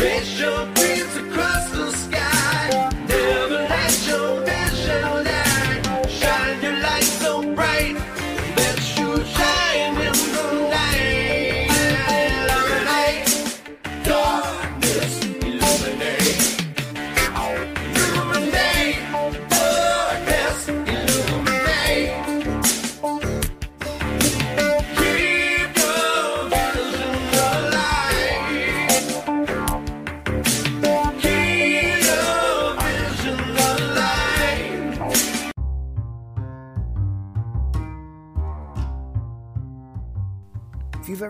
Reach your dreams across the sky. Never let your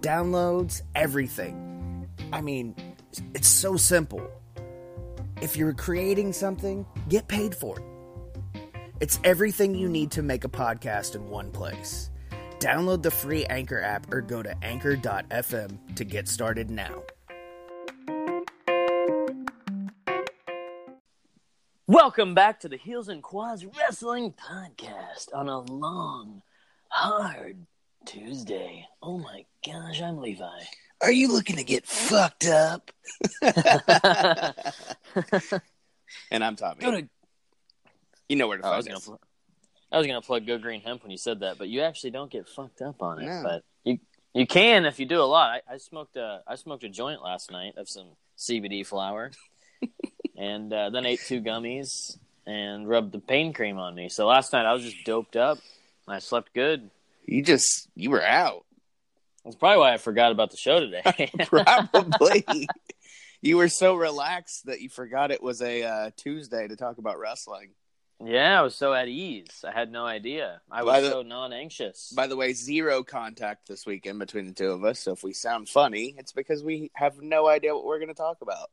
downloads, everything. I mean, it's so simple. If you're creating something, get paid for it. It's everything you need to make a podcast in one place. Download the free Anchor app or go to anchor.fm to get started now. Welcome back to the Heels and Quads Wrestling Podcast on a long, hard Tuesday. Oh my gosh, I'm Levi. Are you looking to get fucked up? And I'm Tommy. Go to, you know where to oh, I find was gonna, pl- I was gonna plug Go Green Hemp when you said that, but you actually don't get fucked up on it. No. But you you can if you do a lot. I, I smoked a I smoked a joint last night of some CBD flower, and uh, then ate two gummies and rubbed the pain cream on me. So last night I was just doped up. I slept good. You just you were out. That's probably why I forgot about the show today. Probably. you were so relaxed that you forgot it was a uh, Tuesday to talk about wrestling. yeah, I was so at ease. I had no idea. I was the- so non-anxious. By the way, zero contact this weekend between the two of us. So if we sound funny, it's because we have no idea what we're going to talk about.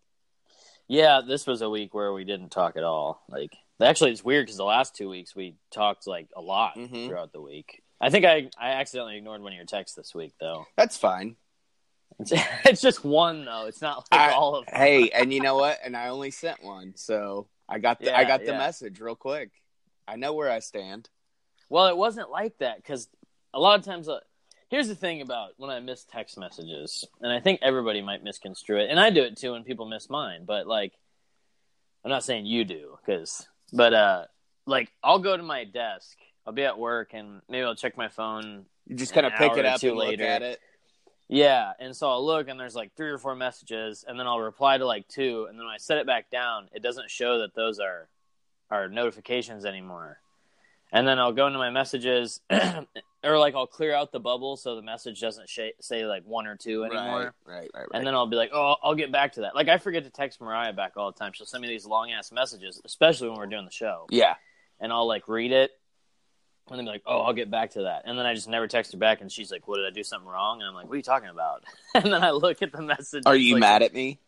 Yeah, this was a week where we didn't talk at all. Like, actually, it's weird because the last two weeks we talked like a lot Mhm. throughout the week. I think I I accidentally ignored one of your texts this week, though. That's fine. It's, it's just one though. It's not like I- all of them. Hey, and you know what? And I only sent one, so I got the I got the yeah. message real quick. I know where I stand. Well, it wasn't like that because a lot of times. Uh, here's the thing about when I miss text messages, and I think everybody might misconstrue it, and I do it too when people miss mine. But like, I'm not saying you do, because but uh, like I'll go to my desk, I'll be at work, and maybe I'll check my phone. You just kind of pick it up and later. look at it. Yeah, and so I'll look, and there's like three or four messages, and then I'll reply to like two, and then when I set it back down, it doesn't show that those are are notifications anymore. And then I'll go into my messages, or like I'll clear out the bubble so the message doesn't sh- say like one or two anymore. Right, right, right, right. And then I'll be like, oh, I'll get back to that. Like I forget to text Mariah back all the time. She'll send me these long ass messages, especially when we're doing the show, yeah, and I'll like read it, and then be like, oh, I'll get back to that. And then I just never text her back, and she's like, what did I do something wrong? And I'm like, what are you talking about? and then I look at the message. are you like mad at me?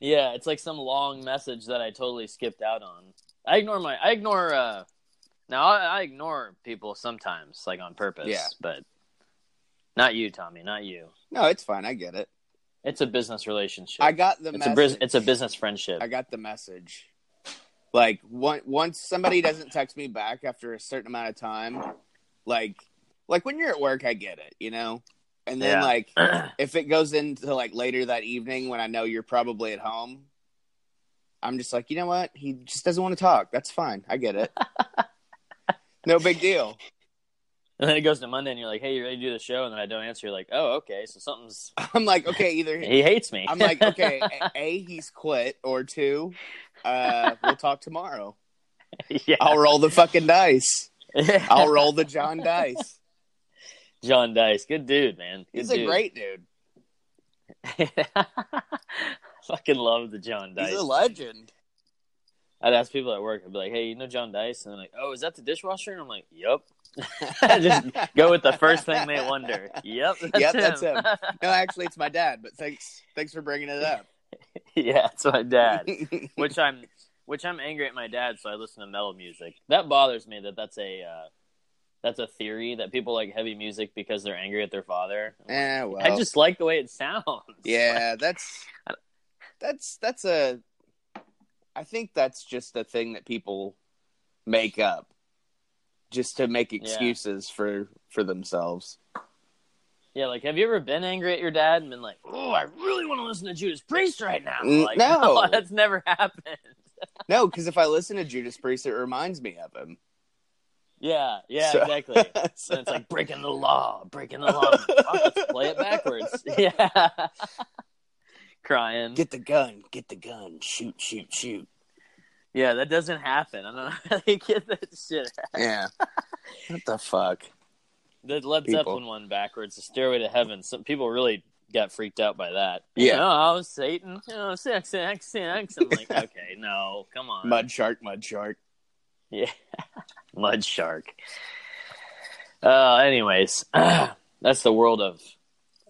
Yeah, it's like some long message that I totally skipped out on. I ignore my, I ignore. uh Now I, I ignore people sometimes, like on purpose. Yeah. but not you, Tommy. Not you. No, it's fine. I get it. It's a business relationship. I got the it's a message. bus- it's a business friendship. I got the message. Like one, once somebody doesn't text me back after a certain amount of time, like like when you're at work, I get it, you know. And then Yeah. like if it goes into like later that evening when I know you're probably at home, I'm just like, you know what? He just doesn't want to talk. That's fine. I get it. no big deal. And then it goes to Monday, and you're like, "Hey, you ready to do the show?" And then I don't answer. You're like, "Oh, okay." So something's I'm like, okay, either he hates me. I'm like, okay, a, a he's quit, or two, uh, we'll talk tomorrow. yeah. I'll roll the fucking dice. I'll roll the John dice. John Dice, good dude, man. Good He's a dude. great dude. Fucking love the John Dice. He's a legend. I'd ask people at work. I'd be like, "Hey, you know John Dice?" And they're like, "Oh, is that the dishwasher?" And I'm like, "Yep." Just go with the first thing they wonder. Yep, that's Yep, him. that's him. No, actually, it's my dad. But thanks, thanks for bringing it up. yeah, it's my dad. which I'm, which I'm angry at my dad, so I listen to metal music. That bothers me. That that's a, uh, that's a theory that people like heavy music because they're angry at their father. Eh, well, I just like the way it sounds. yeah, that's that's that's a. I think that's just a thing that people make up, just to make excuses for for themselves. Yeah, like have you ever been angry at your dad and been like, "Oh, I really want to listen to Judas Priest right now"? Like, no. that's never happened. No, because if I listen to Judas Priest, it reminds me of him. Yeah, yeah, So- exactly. so- it's like breaking the law, breaking the law. Fuck, let's play it backwards. Yeah, crying. get the gun, get the gun, shoot, shoot, shoot. Yeah, that doesn't happen. I don't know how they get that shit. Yeah. what the fuck? The Led People. Zeppelin one backwards, the Stairway to Heaven. Some people really got freaked out by that. Yeah. Oh, Satan. Oh, sex, sex, sex. I'm like, okay, no, come on. Mud shark, mud shark. Yeah. Mud shark. Uh, anyways, that's the world of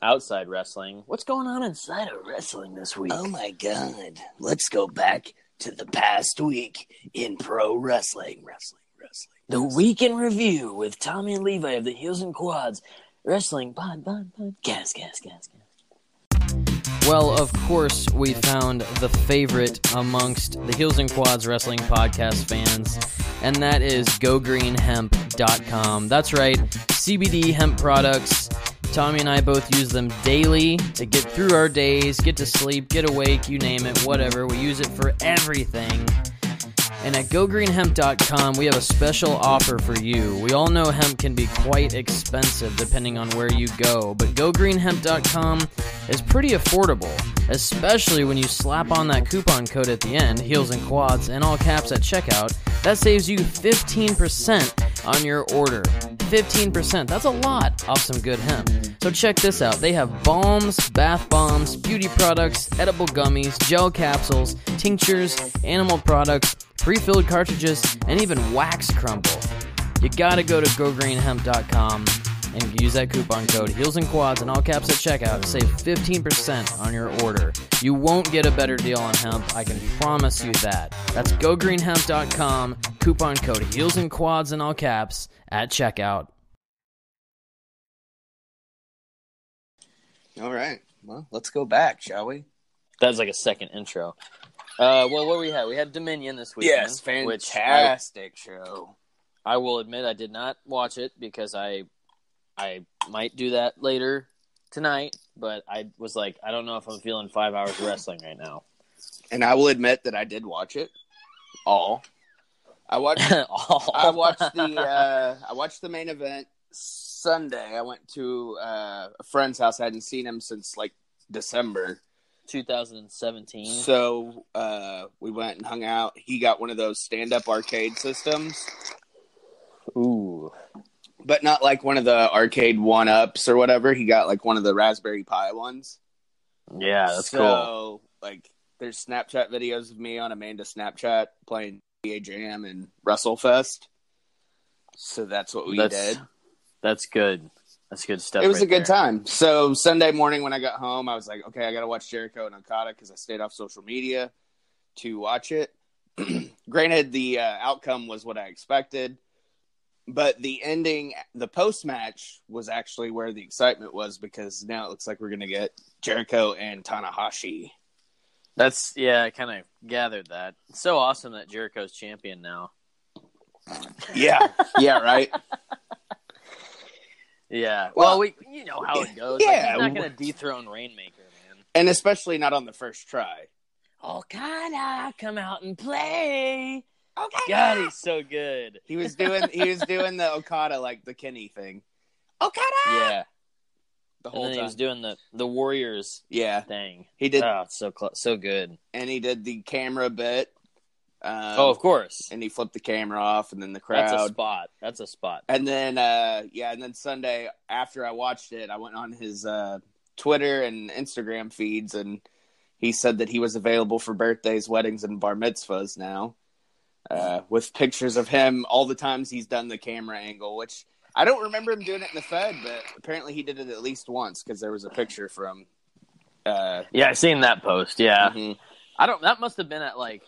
outside wrestling. What's going on inside of wrestling this week? Oh my god. Let's go back to the past week in pro wrestling. Wrestling, wrestling. The Week in Review with Tommy and Levi of the Heels and Quads Wrestling Pod, Pod, Pod, Gas, Gas, Gas, Gas. Well, of course, we found the favorite amongst the Heels and Quads Wrestling podcast fans, and that is GoGreenHemp.com. That's right, CBD hemp products. Tommy and I both use them daily to get through our days, get to sleep, get awake, you name it, whatever. We use it for everything. And at gogreenhemp.com, we have a special offer for you. We all know hemp can be quite expensive depending on where you go, but gogreenhemp.com is pretty affordable, especially when you slap on that coupon code at the end, heels and quads, and all caps at checkout. That saves you 15% on your order. 15%. That's a lot off some good hemp. So check this out. They have balms, bath bombs, beauty products, edible gummies, gel capsules, tinctures, animal products, pre-filled cartridges, and even wax crumble. You gotta go to gogreenhemp.com and use that coupon code Heels and Quads in all caps at checkout to save 15% on your order. You won't get a better deal on hemp, I can promise you that. That's gogreenhemp.com, coupon code Heels and Quads in all caps at checkout. All right. Well, let's go back, shall we? That was like a second intro. Uh, well, what we had? We had Dominion this week. Yes, Which I, fantastic show. I will admit I did not watch it because I I might do that later tonight, but I was like, I don't know if I'm feeling five hours of wrestling right now. And I will admit that I did watch it all. I watched All- I watched the uh, I watched the main event Sunday. I went to uh, a friend's house. I hadn't seen him since like December. 2017. So uh, we went and hung out. He got one of those stand up arcade systems, Ooh, but not like one of the arcade one ups or whatever. He got like one of the Raspberry Pi ones. yeah, that's cool. so, cool. like, there's Snapchat videos of me on Amanda Snapchat playing NBA Jam and WrestleFest. So that's what we That's did. that's good. That's good stuff. It was right a good there. time. So Sunday morning when I got home, I was like, okay, I got to watch Jericho and Okada because I stayed off social media to watch it. Granted, the uh, outcome was what I expected. But the ending, the post match was actually where the excitement was because now it looks like we're gonna get Jericho and Tanahashi. That's yeah, I kind of gathered that. It's so awesome that Jericho's champion now. Yeah, yeah, right. Yeah. Well- Well, we you know how it goes. Yeah. Like, he's not gonna dethrone Rainmaker, man. And especially not on the first try. Oh, Okada, come out and play. God, he's so good. He was doing he was doing the Okada like the Kenny thing. Okada. Yeah. the And whole then he was doing the the Warriors yeah, thing. he did, Oh, it's so cl- so good. and he did the camera bit. Um, oh, of course. and he flipped the camera off, and then the crowd. That's a spot. That's a spot. And then, uh, yeah, and then Sunday after I watched it, I went on his uh, Twitter and Instagram feeds, and he said that he was available for birthdays, weddings, and bar mitzvahs now, uh, with pictures of him all the times he's done the camera angle, which I don't remember him doing it in the Fed, but apparently he did it at least once because there was a picture from. Uh, Yeah, I seen that post. Yeah. mhm. I don't. That must have been at like.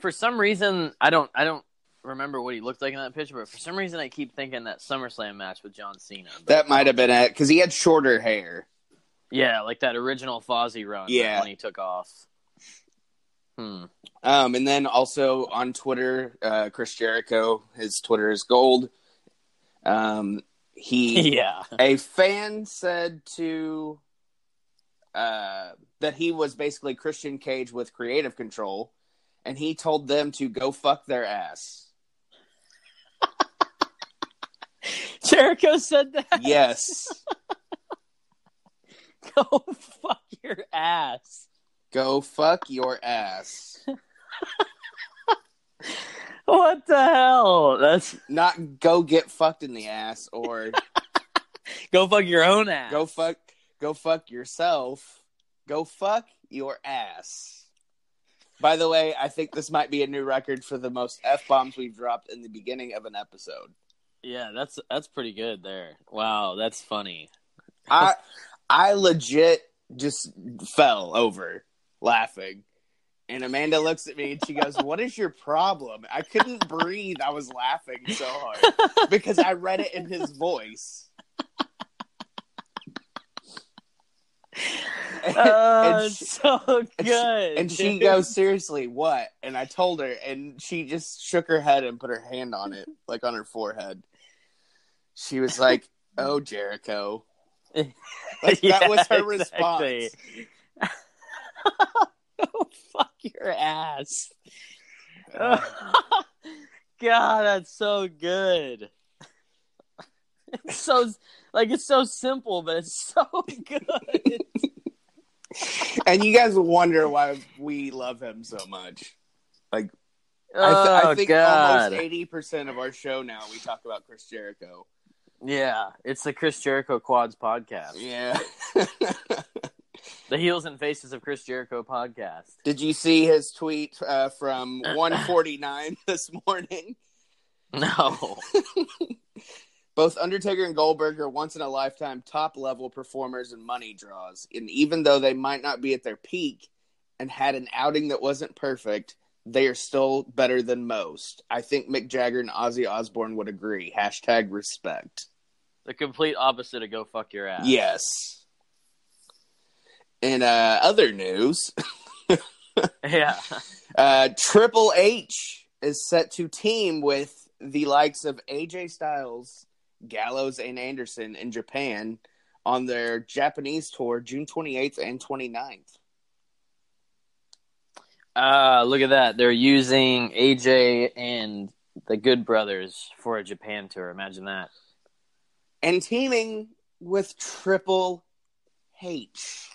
For some reason, I don't. I don't remember what he looked like in that picture, but for some reason, I keep thinking that SummerSlam match with John Cena. But That might have been it because he had shorter hair. yeah, like that original Fozzy run. Yeah. when he took off. Hmm. Um, and then also on Twitter, uh, Chris Jericho, his Twitter is gold. Um, he Yeah. a fan said to uh, that he was basically Christian Cage with creative control, and he told them to go fuck their ass. Jericho said that. Yes, Go fuck your ass. go fuck your ass. What the hell? That's Not go get fucked in the ass or go fuck your own ass. go fuck go fuck yourself. Go fuck your ass. By the way, I think this might be a new record for the most f bombs we've dropped in the beginning of an episode. Yeah, that's that's pretty good there. Wow, that's funny. I I legit just fell over laughing. And Amanda looks at me and she goes, "What is your problem?" I couldn't breathe. I was laughing so hard because I read it in his voice. Oh, And she- so good. And she, and she goes, "Seriously, what?" And I told her, and she just shook her head and put her hand on it, like on her forehead. She was like, "Oh, Jericho." Like, Yeah, that was her exactly. response. oh, fuck your ass. God, that's so good. It's so like it's so simple, but it's so good. And you guys wonder why we love him so much. Like, oh I, th- I oh, think God. almost eighty percent of our show now we talk about Chris Jericho. Yeah, it's the Chris Jericho Quads podcast. Yeah. The Heels and Faces of Chris Jericho podcast. Did you see his tweet uh, from one forty nine this morning? No. Both Undertaker and Goldberg are once in a lifetime top level performers and money draws. And even though they might not be at their peak and had an outing that wasn't perfect, they are still better than most. I think Mick Jagger and Ozzy Osbourne would agree. Hashtag respect. the complete opposite of go fuck your ass. Yes. In uh, other news, Yeah. uh, Triple H is set to team with the likes of AJ Styles, Gallows, and Anderson in Japan on their Japanese tour June 28th and 29th. Uh, look at that. They're using AJ and the Good Brothers for a Japan tour. Imagine that. And teaming with Triple H.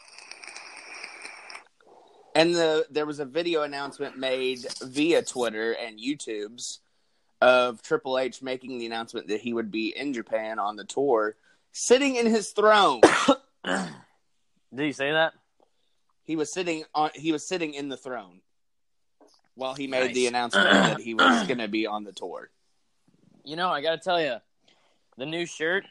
And the there was a video announcement made via Twitter and YouTube's of Triple H making the announcement that he would be in Japan on the tour, sitting in his throne. Did he say that? he was sitting on he was sitting in the throne while he made the announcement that he was going to be on the tour. You know, I got to tell you, the new shirt.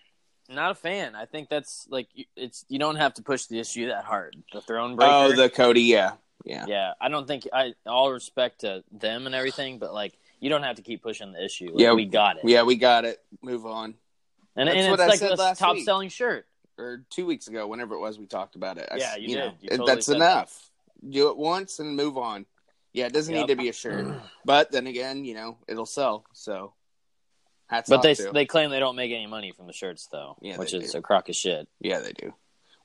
Not a fan. I think that's like it's. You don't have to push the issue that hard. The throne breaker. Oh, the Cody, yeah, yeah, yeah. I don't think I. All respect to them and everything, but like You don't have to keep pushing the issue. Like, Yeah, we got it. Yeah, we got it. Move on. and, That's and what it's I like said the top week. selling shirt. Or two weeks ago, whenever it was, we talked about it. I Yeah, you you did. know, You totally that's enough. Do it once and move on. Yeah, it doesn't Yep. need to be a shirt, but then again, you know, it'll sell. So, hats But they they claim they don't make any money from the shirts though, Yeah, which is do. a crock of shit. yeah, they do.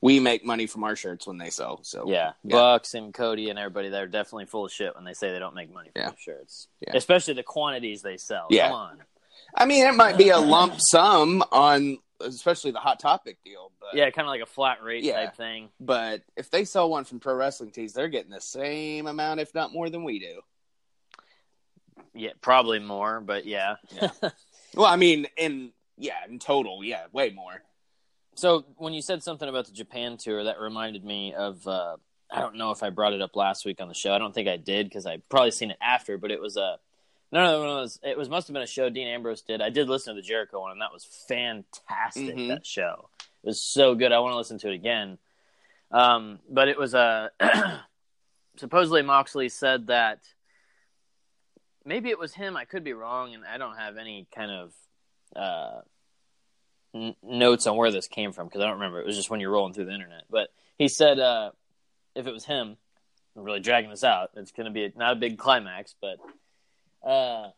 We make money from our shirts when they sell. So Yeah, Yeah. Bucks and Cody and everybody they're definitely full of shit when they say they don't make money from Yeah. shirts, Yeah. especially the quantities they sell. Yeah. Come on. I mean, it might be a lump sum on, especially the hot topic deal. But Yeah, kind of like a flat rate Yeah. type thing. but if they sell one from Pro Wrestling Tees, they're getting the same amount, if not more, than we do. Yeah, probably more, but yeah. Well, I mean, in yeah, in total, yeah, way more. So when you said something about the Japan tour, that reminded me of. Uh, I don't know if I brought it up last week on the show. I don't think I did because I probably seen it after. But it was a no, no, no, it was it was must have been a show Dean Ambrose did. I did listen to the Jericho one, and that was fantastic. Mhm. That show it was so good. I want to listen to it again. Um, but it was a supposedly Moxley said that maybe it was him. I could be wrong, and I don't have any kind of uh, n- notes on where this came from because I don't remember. It was just when you're rolling through the internet. But he said uh, if it was him, I'm really dragging this out. It's going to be a, not a big climax, but uh,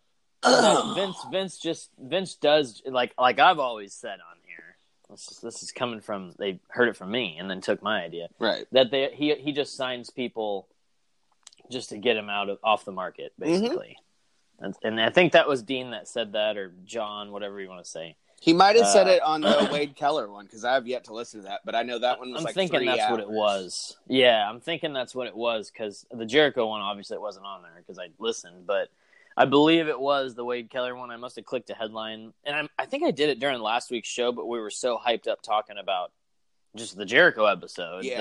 Vince Vince just Vince does like like I've always said on here. This is, this is coming from they heard it from me and then took my idea Right. that they he he just signs people just to get him out of off the market basically. And, and I think that was Dean that said that, or John, whatever you want to say. He might have said Uh, it on the Wade Keller one because I have yet to listen to that, but I know that one was I'm like thinking that's what it was. Yeah, I'm thinking that's what it was because the Jericho one obviously it wasn't on there because I listened, but I believe it was the Wade Keller one. I must have clicked a headline, and I'm, I think I did it during last week's show, but we were so hyped up talking about just the Jericho episode Yeah.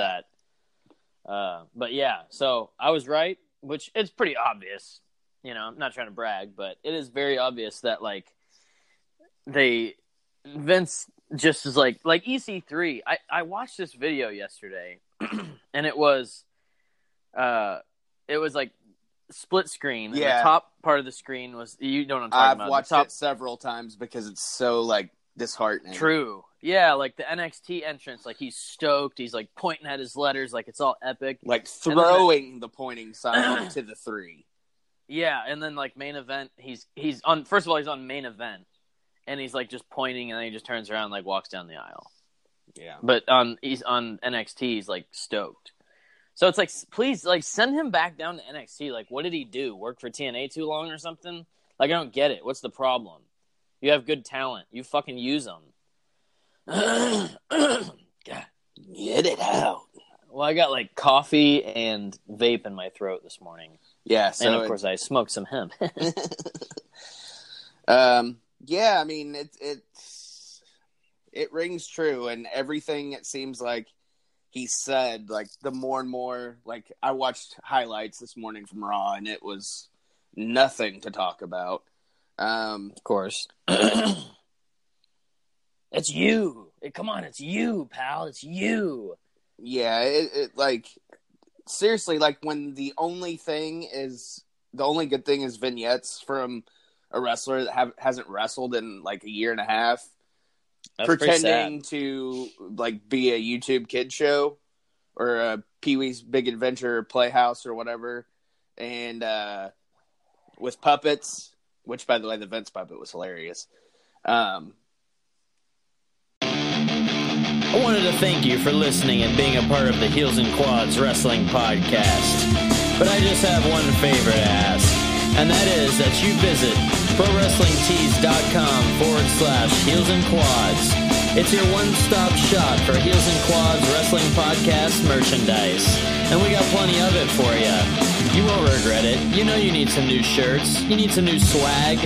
that. Uh, but yeah, so I was right, which it's pretty obvious. You know, I'm not trying to brag, but it is very obvious that like they Vince just is like like EC3. I I watched this video yesterday, and it was, uh, it was like split screen. Yeah. the top part of the screen was you know what I've about. watched top, it several times because it's so like disheartening. True. Yeah, like the NXT entrance, like he's stoked. He's like pointing at his letters, like it's all epic. Like And then throwing the pointing sign to the three. Yeah, and then like main event, he's he's on. First of all, he's on main event, and he's like just pointing, and then he just turns around, and, like walks down the aisle. Yeah. But on he's on NXT, he's like stoked. So it's like, please, like send him back down to NXT. Like, what did he do? Work for TNA too long or something? Like, I don't get it. What's the problem? You have good talent. You fucking use them. Get it out. Well, I got like coffee and vape in my throat this morning, Yeah. So and of it- course I smoked some hemp. um. Yeah. I mean, it it it rings true, and everything it seems like he said. Like the more and more, like I watched highlights this morning from Raw, and it was nothing to talk about. Um. of course. it's you. Hey, Come on, it's you, pal. It's you. Yeah, it, it like seriously, like when the only thing is the only good thing is vignettes from a wrestler that have, hasn't wrestled in like a year and a half, That's pretending to like be a YouTube kid show or a Pee Wee's Big Adventure Playhouse or whatever, and uh, with puppets. Which, by the way, the Vince puppet was hilarious. Um, I wanted to thank you for listening and being a part of the Heels and Quads Wrestling Podcast. But I just have one favor to ask, and that is that you visit ProWrestlingTees.com forward slash Heels and Quads. It's your one stop shop for Heels and Quads Wrestling Podcast merchandise. And we got plenty of it for you. You won't regret it. You know you need some new shirts. You need some new swag.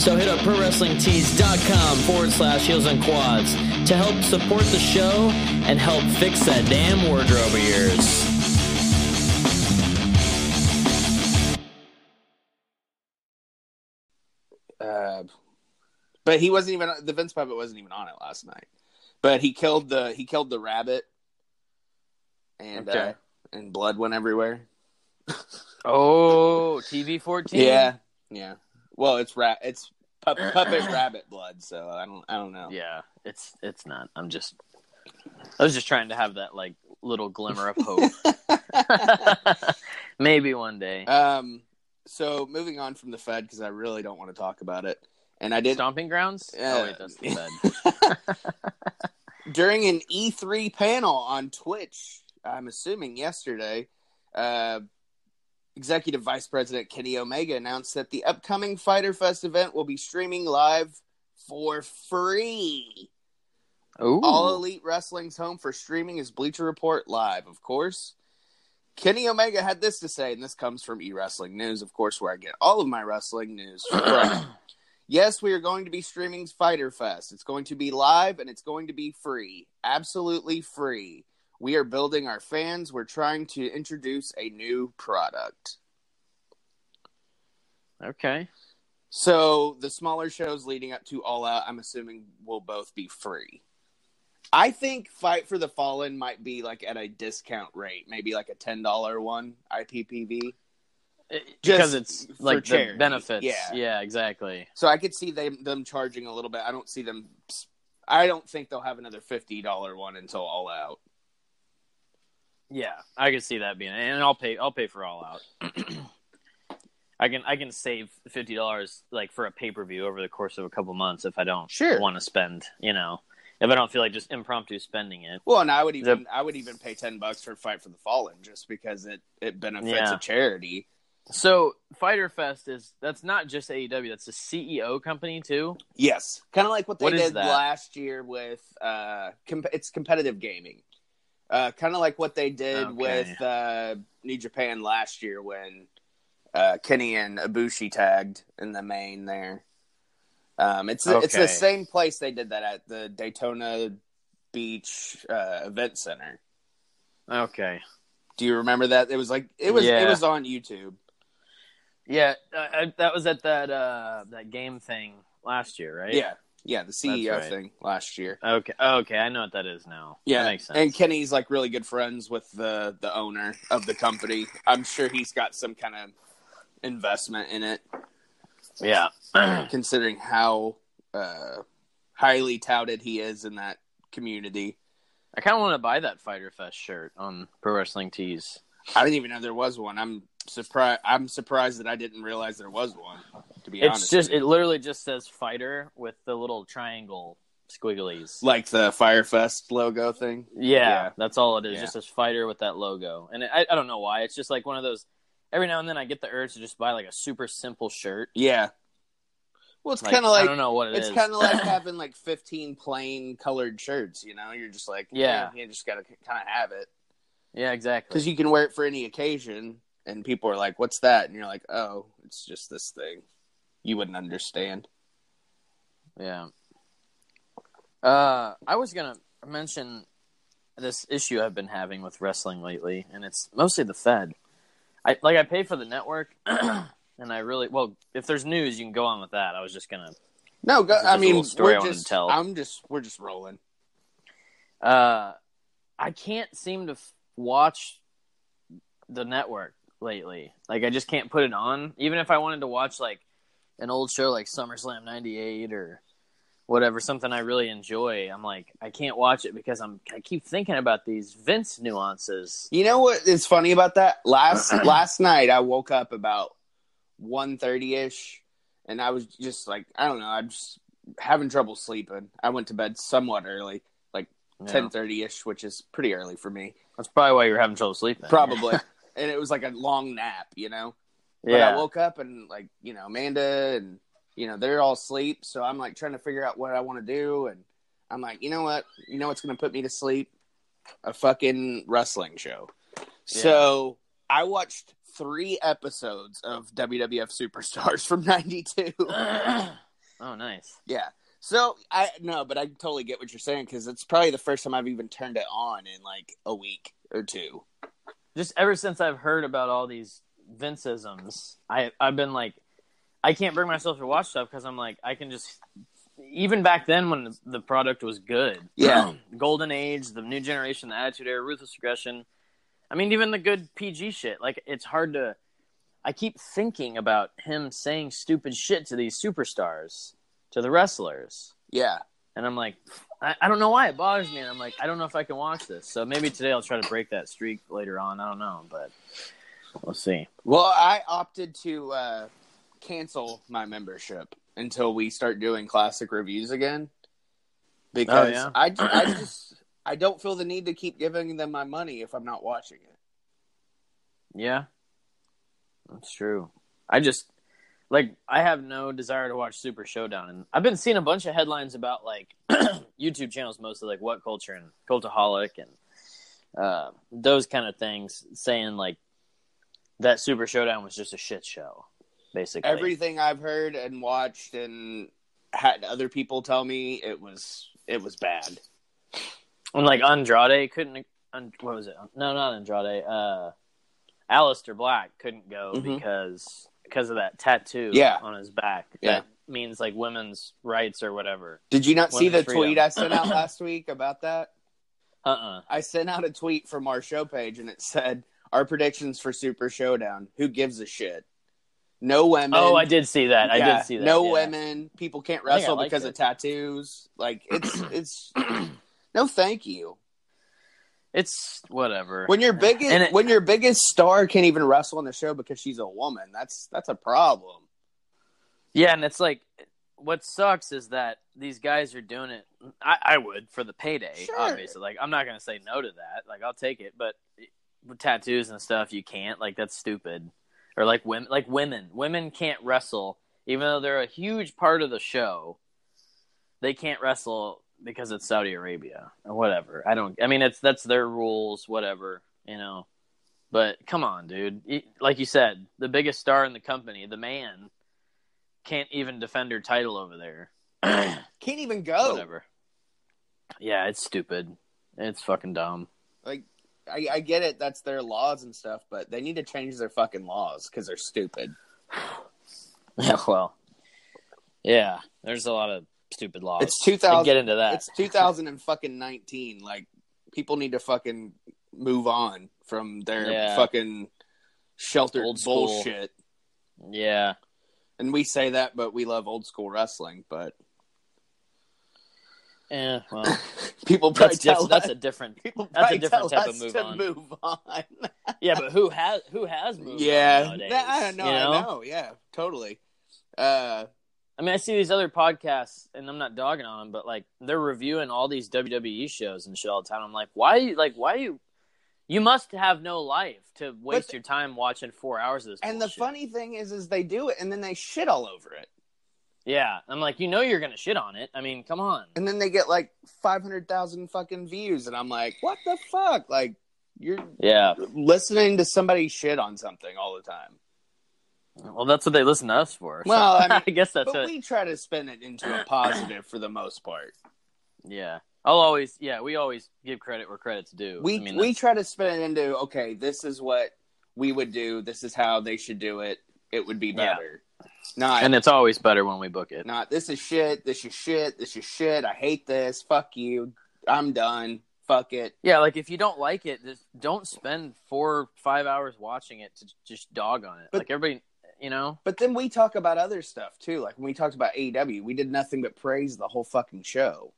So hit up ProWrestlingTees.com forward slash Heels and Quads to help support the show and help fix that damn wardrobe of yours. But he wasn't even the Vince puppet wasn't even on it last night. But he killed the he killed the rabbit, and uh, and blood went everywhere. Oh, TV 14? Yeah, yeah. Well, it's rat. It's pu- puppet rabbit blood. So I don't. I don't know. Yeah, it's it's not. I'm just. I was just trying to have that like little glimmer of hope. Maybe one day. Um. So moving on from the Fed because I really don't want to talk about it, and I did Stomping grounds? Yeah. Oh wait, that's the bed. during an E3 panel on Twitch. I'm assuming yesterday. Uh, Executive Vice President Kenny Omega announced that the upcoming Fyter Fest event will be streaming live for free. Ooh. All Elite Wrestling's home for streaming is Bleacher Report Live, of course. Kenny Omega had this to say, and this comes from E Wrestling News, of course, where I get all of my wrestling news from. yes, we are going to be streaming Fyter Fest. It's going to be live and it's going to be free. Absolutely free. We are building our fans. We're trying to introduce a new product. okay. So the smaller shows leading up to All Out, I'm assuming, will both be free. I think Fight for the Fallen might be like at a discount rate, maybe like a ten dollar one IPPV. Because it's like the benefits. Yeah. yeah, exactly. So I could see them them charging a little bit. I don't see them. I don't think they'll have another fifty dollar one until All Out. Yeah, I could see that being, and I'll pay. I'll pay for all out. I can I can save fifty dollars like for a pay per view over the course of a couple months if I don't Sure. want to spend. You know, if I don't feel like just impromptu spending it. Well, and I would even I would even pay ten bucks for Fight for the Fallen just because it it benefits Yeah. a charity. So Fyter Fest is that's not just AEW. That's a CEO company too. Yes, kind of like what they What did last year with uh, com- it's competitive gaming. Uh, kind of like what they did Okay. with uh, New Japan last year when uh, Kenny and Ibushi tagged in the main there. Um, it's it's the same place they did that at the Daytona Beach uh, Event Center. Okay. Do you remember that? It was like it was it was on YouTube. Yeah, uh, I, that was at that uh that game thing last year, right? Yeah, yeah, the CEO right. thing last year. Okay. Okay, I know what that is now. Yeah, that makes sense. and Kenny's like really good friends with the the owner of the company. I'm sure he's got some kind of investment in it, yeah. considering how uh, highly touted he is in that community. I kind of want to buy that Fyter Fest shirt on Pro Wrestling Tees. I didn't even know there was one. I'm surprised. I'm surprised that I didn't realize there was one. To be It's honest, just it literally just says fighter with the little triangle squigglies. like the Firefest logo thing. yeah, yeah. that's all it is. Yeah. Just says fighter with that logo, and I, I don't know why. It's just like one of those. Every now and then, I get the urge to just buy like a super simple shirt. Yeah. Well, it's Like, kind of like I don't know what it it's is. kind of like having like 15 plain colored shirts. You know, you're just like, Yeah. you just gotta kind of have it. yeah, exactly. because you can wear it for any occasion and people are like what's that and you're like oh it's just this thing you wouldn't understand Yeah. Uh, I was gonna mention this issue I've been having with wrestling lately, and it's mostly the Fed. I like I pay for the network, and I really well. If there's news, you can go on with that. I was just gonna. no go, i mean story I we're wanted just to tell. i'm just we're just rolling Uh, I can't seem to f- watch the network lately. Like I just can't put it on, even if I wanted to watch like an old show like SummerSlam '98 or whatever, something I really enjoy. I'm like, I can't watch it because I'm I keep thinking about these Vince nuances. you know what is funny about that last last night i woke up about 1.30ish and i was just like i don't know i'm just having trouble sleeping i went to bed somewhat early like Yeah. 10.30ish which is pretty early for me That's probably why you're having trouble sleeping. probably and it was like a long nap you know But I woke up and like, you know, Amanda and you know, they're all asleep, so I'm like trying to figure out what I want to do and I'm like, you know what? You know what's going to put me to sleep? A fucking wrestling show. So, I watched 3 episodes of WWF Superstars from 92. oh, nice. yeah. So, I no, but I totally get what you're saying cuz it's probably the first time I've even turned it on in like a week or two. Just ever since I've heard about all these Vinceisms, I I've been like, I can't bring myself to watch stuff because I'm like, I can just. Even back then, when the- the product was good, Yeah. Golden Age, the New Generation, the Attitude Era, Ruthless Aggression. I mean, even the good PG shit. Like, it's hard to I keep thinking about him saying stupid shit to these superstars, to the wrestlers, Yeah. and I'm like, I, I don't know why it bothers me, and I'm like, I don't know if I can watch this. So maybe today I'll try to break that streak later on. I don't know, but we'll see. Well, I opted to uh, cancel my membership until we start doing classic reviews again because Oh, yeah? I, I just I don't feel the need to keep giving them my money if I'm not watching it. Yeah, that's true. I just like I have no desire to watch Super Showdown, and I've been seeing a bunch of headlines about like YouTube channels, mostly like WhatCulture and Cultaholic, and uh, those kind of things, saying like that Super Showdown was just a shit show, basically. Everything I've heard and watched and had other people tell me it was it was bad. and like Andrade couldn't. What was it? No, not Andrade. Uh, Aleister Black couldn't go Mhm. because because of that tattoo Yeah. on his back. Yeah. That means like women's rights or whatever. Did you not see the freedom. tweet I sent out last week about that? Uh uh I sent out a tweet from our show page and it said our predictions for Super Showdown. Who gives a shit? No women. Oh, I did see that. I Yeah, did see that. No yeah. women. People can't I I wrestle because it. of tattoos. Like it's it's no thank you. It's whatever. When your biggest it- when your biggest star can't even wrestle on the show because she's a woman, that's that's a problem. Yeah, and it's like what sucks is that these guys are doing it. I, I would for the payday, Sure. obviously. Like I'm not gonna say no to that. Like I'll take it, but with tattoos and stuff, you can't. Like that's stupid. Or like women, like women, women can't wrestle, even though they're a huge part of the show. They can't wrestle because it's Saudi Arabia or whatever. I don't. I mean, it's that's their rules, whatever. You know. But come on, dude. Like you said, the biggest star in the company, the man, can't even defend her title over there. Can't even go. Whatever. Yeah, it's stupid. It's fucking dumb. Like I, I get it, that's their laws and stuff, but they need to change their fucking laws because they're stupid. Yeah, well, yeah. There's a lot of stupid laws. It's We can 2000 Get into that. It's 2000 and fucking 19. Like people need to fucking move on from their Yeah. fucking sheltered Old school. bullshit. Yeah. And we say that, but we love old school wrestling. But Yeah. Well, people probably that's diff- that's a different. people that's a different tell type of move to on. move on. Yeah, but who has who has moved? on yeah, nowadays, I don't know, I know. Yeah, totally. Uh, I mean, I see these other podcasts, and I'm not dogging on them, but like they're reviewing all these WWE shows and shit all the time. I'm like, why? Like, why you? You must have no life to waste But- your time watching four hours of this. and the funny thing is, is they do it and then they shit all over it, yeah, I'm like, you know, you're gonna shit on it. I mean, come on. and then they get like five hundred thousand fucking views, and I'm like, what the fuck? Like you're Yeah, listening to somebody shit on something all the time. Well, that's what they listen to us for. so Well, I mean, I guess that's but it. we try to spin it into a positive for the most part. Yeah, I'll always, yeah, we always give credit where credit's due. We I mean, we try to spin it into okay, this is what we would do. This is how they should do it. It would be Yeah. better. Not and it's always better when we book it. not this is shit. This is shit. This is shit. I hate this. Fuck you. I'm done. Fuck it. Yeah, like if you don't like it, just don't spend four, five hours watching it to just dog on it. But- like everybody, you know. But then we talk about other stuff too. Like when we talked about AEW, we did nothing but praise the whole fucking show.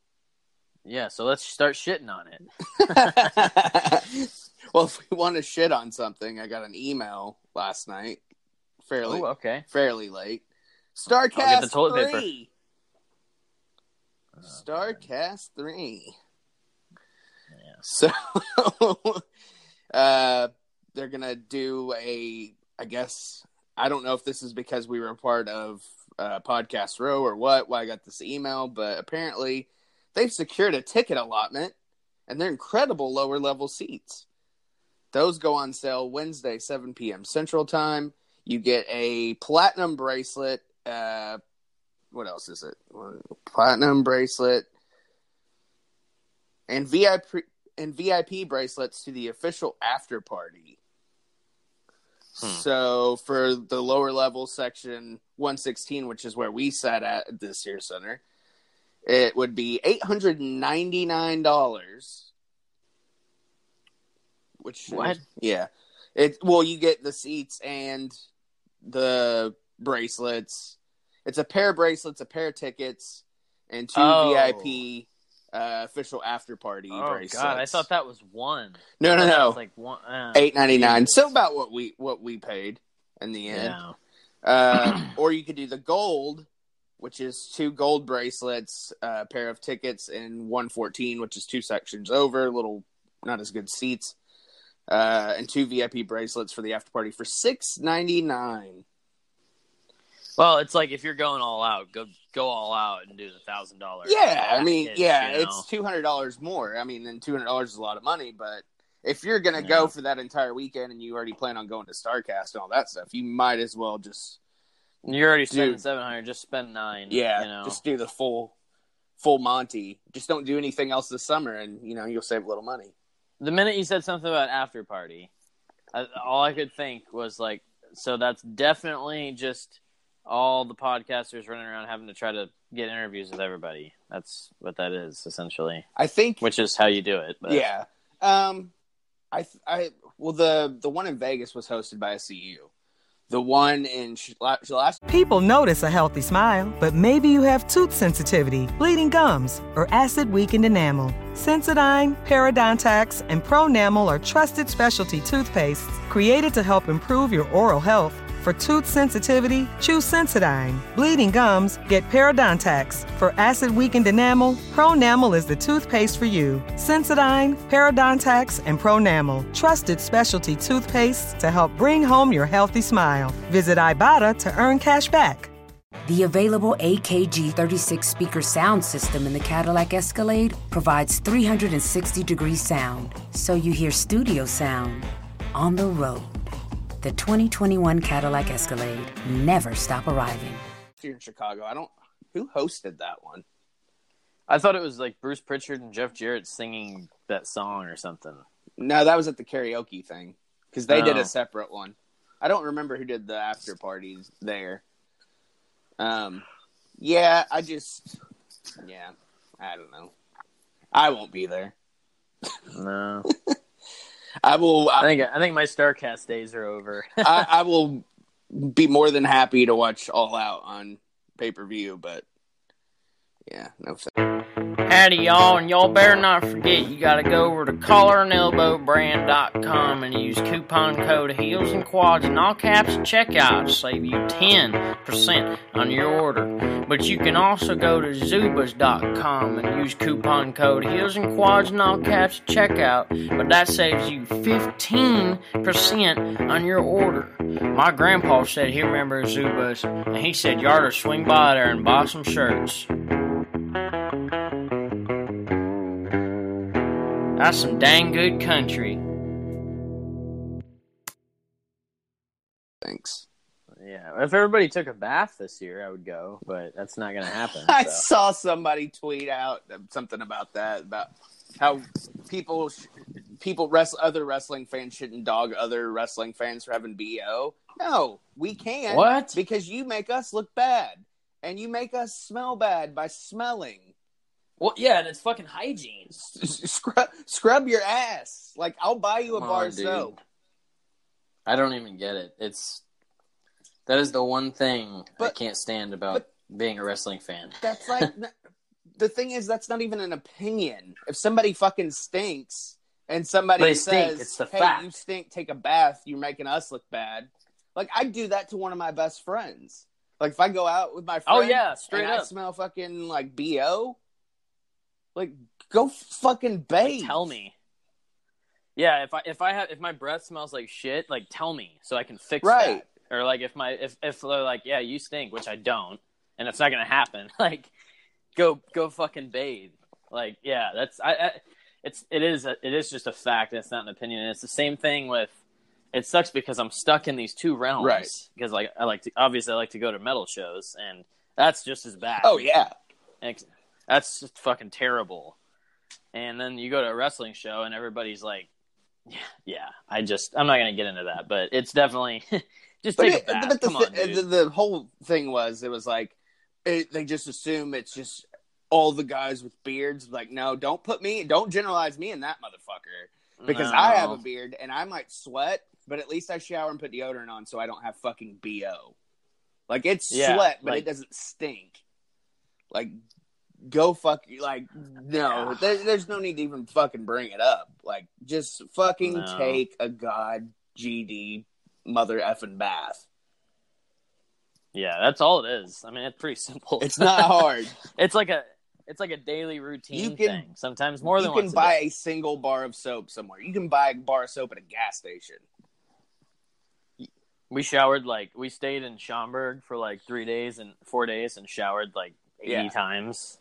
Yeah, so let's start shitting on it. well, if we want to shit on something, I got an email last night, fairly Oh, okay. fairly late. Starrcast I'll get the toilet paper. three. Starrcast three. Yeah. So, uh, they're gonna do a. I guess I don't know if this is because we were a part of uh, Podcast Row or what. Why I got this email, but apparently they've secured a ticket allotment, and they're incredible lower level seats. Those go on sale Wednesday, 7 p.m. Central Time. You get a platinum bracelet. Uh, what else is it? Platinum bracelet and VIP and VIP bracelets to the official after party. Hmm. So for the lower level section 116, which is where we sat at this here center, it would be eight hundred ninety nine dollars. Which What? Yeah, it well you get the seats and the bracelets. It's a pair of bracelets, a pair of tickets, and two Oh. VIP uh, official after party Oh god, I thought that was one. no, no, I thought that no, like one. Uh, eight ninety nine. So about what we what we paid in the end. Yeah. Uh, or you could do the gold, which is two gold bracelets, a pair of tickets, and one fourteen, which is two sections over, little not as good seats, uh, and two VIP bracelets for the after party for six ninety nine. Well, it's like if you're going all out, go go all out and do the thousand dollars. Yeah, I mean, yeah, you know? it's two hundred dollars more. I mean, then two hundred dollars is a lot of money, but if you're gonna Yeah. go for that entire weekend and you already plan on going to Starrcast and all that stuff, you might as well just You're already spending seven hundred. Just spend nine. yeah, you know. just do the full full Monty. Just don't do anything else this summer, and you know you'll save a little money. the minute you said something about after party, I, all I could think was like, so that's definitely just all the podcasters running around having to try to get interviews with everybody. That's what that is essentially, I think, which is how you do it. But yeah. Um, I I well the the one in Vegas was hosted by a CU. The one in Sh- last People notice a healthy smile, but maybe you have tooth sensitivity, bleeding gums, or acid weakened enamel. Sensodyne, Parodontax, and Pronamel are trusted specialty toothpastes created to help improve your oral health. For tooth sensitivity, choose Sensodyne. Bleeding gums, get Parodontax. For acid weakened enamel, Pronamel is the toothpaste for you. Sensodyne, Parodontax, and Pronamel, trusted specialty toothpastes to help bring home your healthy smile. Visit Ibotta to earn cash back. The available AKG 36 speaker sound system in the Cadillac Escalade provides 360 degree sound, so you hear studio sound on the road. The 2021 Cadillac Escalade never stop arriving. year in Chicago, I don't who hosted that one. I thought it was like Bruce Pritchard and Jeff Jarrett singing that song or something. No, that was at the karaoke thing because they did Oh. a separate one. I don't remember who did the after parties there. Um, yeah, I just, yeah, I don't know. I won't be there. No, I will. I I, think I think my Starrcast days are over. I, I will be more than happy to watch All Out on pay per view, but yeah, no. thanks. Howdy, y'all, and y'all better not forget you gotta go over to collarandelbowbrand.com and use coupon code Heels and Quads in all caps checkout to save you 10% on your order. But you can also go to zubas.com and use coupon code Heels and Quads in all caps checkout, but that saves you 15% on your order. My grandpa said he remembers Zubas, and he said to swing by there and buy some shirts. That's some dang good country. Thanks. yeah, if everybody took a bath this year, I would go, but that's not going to happen. I saw somebody tweet out something about that about how people sh- people rest other wrestling fans shouldn't dog other wrestling fans for having bo. No, we can't. What? Because you make us look bad, and you make us smell bad by smelling. Well, yeah, and it's fucking hygiene. Scrub, scrub your ass. Like I'll buy you a Come bar on, of soap. I don't even get it. It's that is the one thing I can't stand about being a wrestling fan. That's like the thing is that's not even an opinion. If somebody fucking stinks and somebody They says, stink, it's the "Hey, fact." you stink, take a bath. You're making us look bad." Like I do that to one of my best friends. Like if I go out with my oh, friend, Oh, yeah, straight and I up. smell fucking like bo. Like go fucking bathe. Like, tell me. Yeah, if I if I have if my breath smells like shit, like tell me so I can fix Right. that. Or like if my if if they're like, yeah, you stink, which I don't, and it's not gonna happen. Like, go go fucking bathe. Like, yeah, that's I. I it's it is a, it is just a fact. It's not an opinion. And it's the same thing with. It sucks because I'm stuck in these two realms. Right. Because like I like to obviously I like to go to metal shows and that's just as bad. Oh yeah, Ex- That's just fucking terrible. And then you go to a wrestling show and everybody's like, yeah, yeah. I just I'm not gonna get into that, but it's definitely just take it, but the, on, the the whole thing was it was like it, they just assume it's just all the guys with beards. Like no, don't put me, don't generalize me in that motherfucker because I have a beard and I might sweat but at least I shower and put deodorant on so I don't have fucking bo. Like it's Yeah, sweat, but like- it doesn't stink. Like go fuck like no, there, there's no need to even fucking bring it up. Like just fucking No. take a god GD mother effing bath. Yeah, that's all it is. I mean, it's pretty simple. It's not hard. it's like a it's like a daily routine You can- thing. Sometimes more than you can buy a a single bar of soap somewhere. You can buy a bar of soap at a gas station. We showered like we stayed in Schaumburg for like three days and four days and showered like eighty Yeah. times.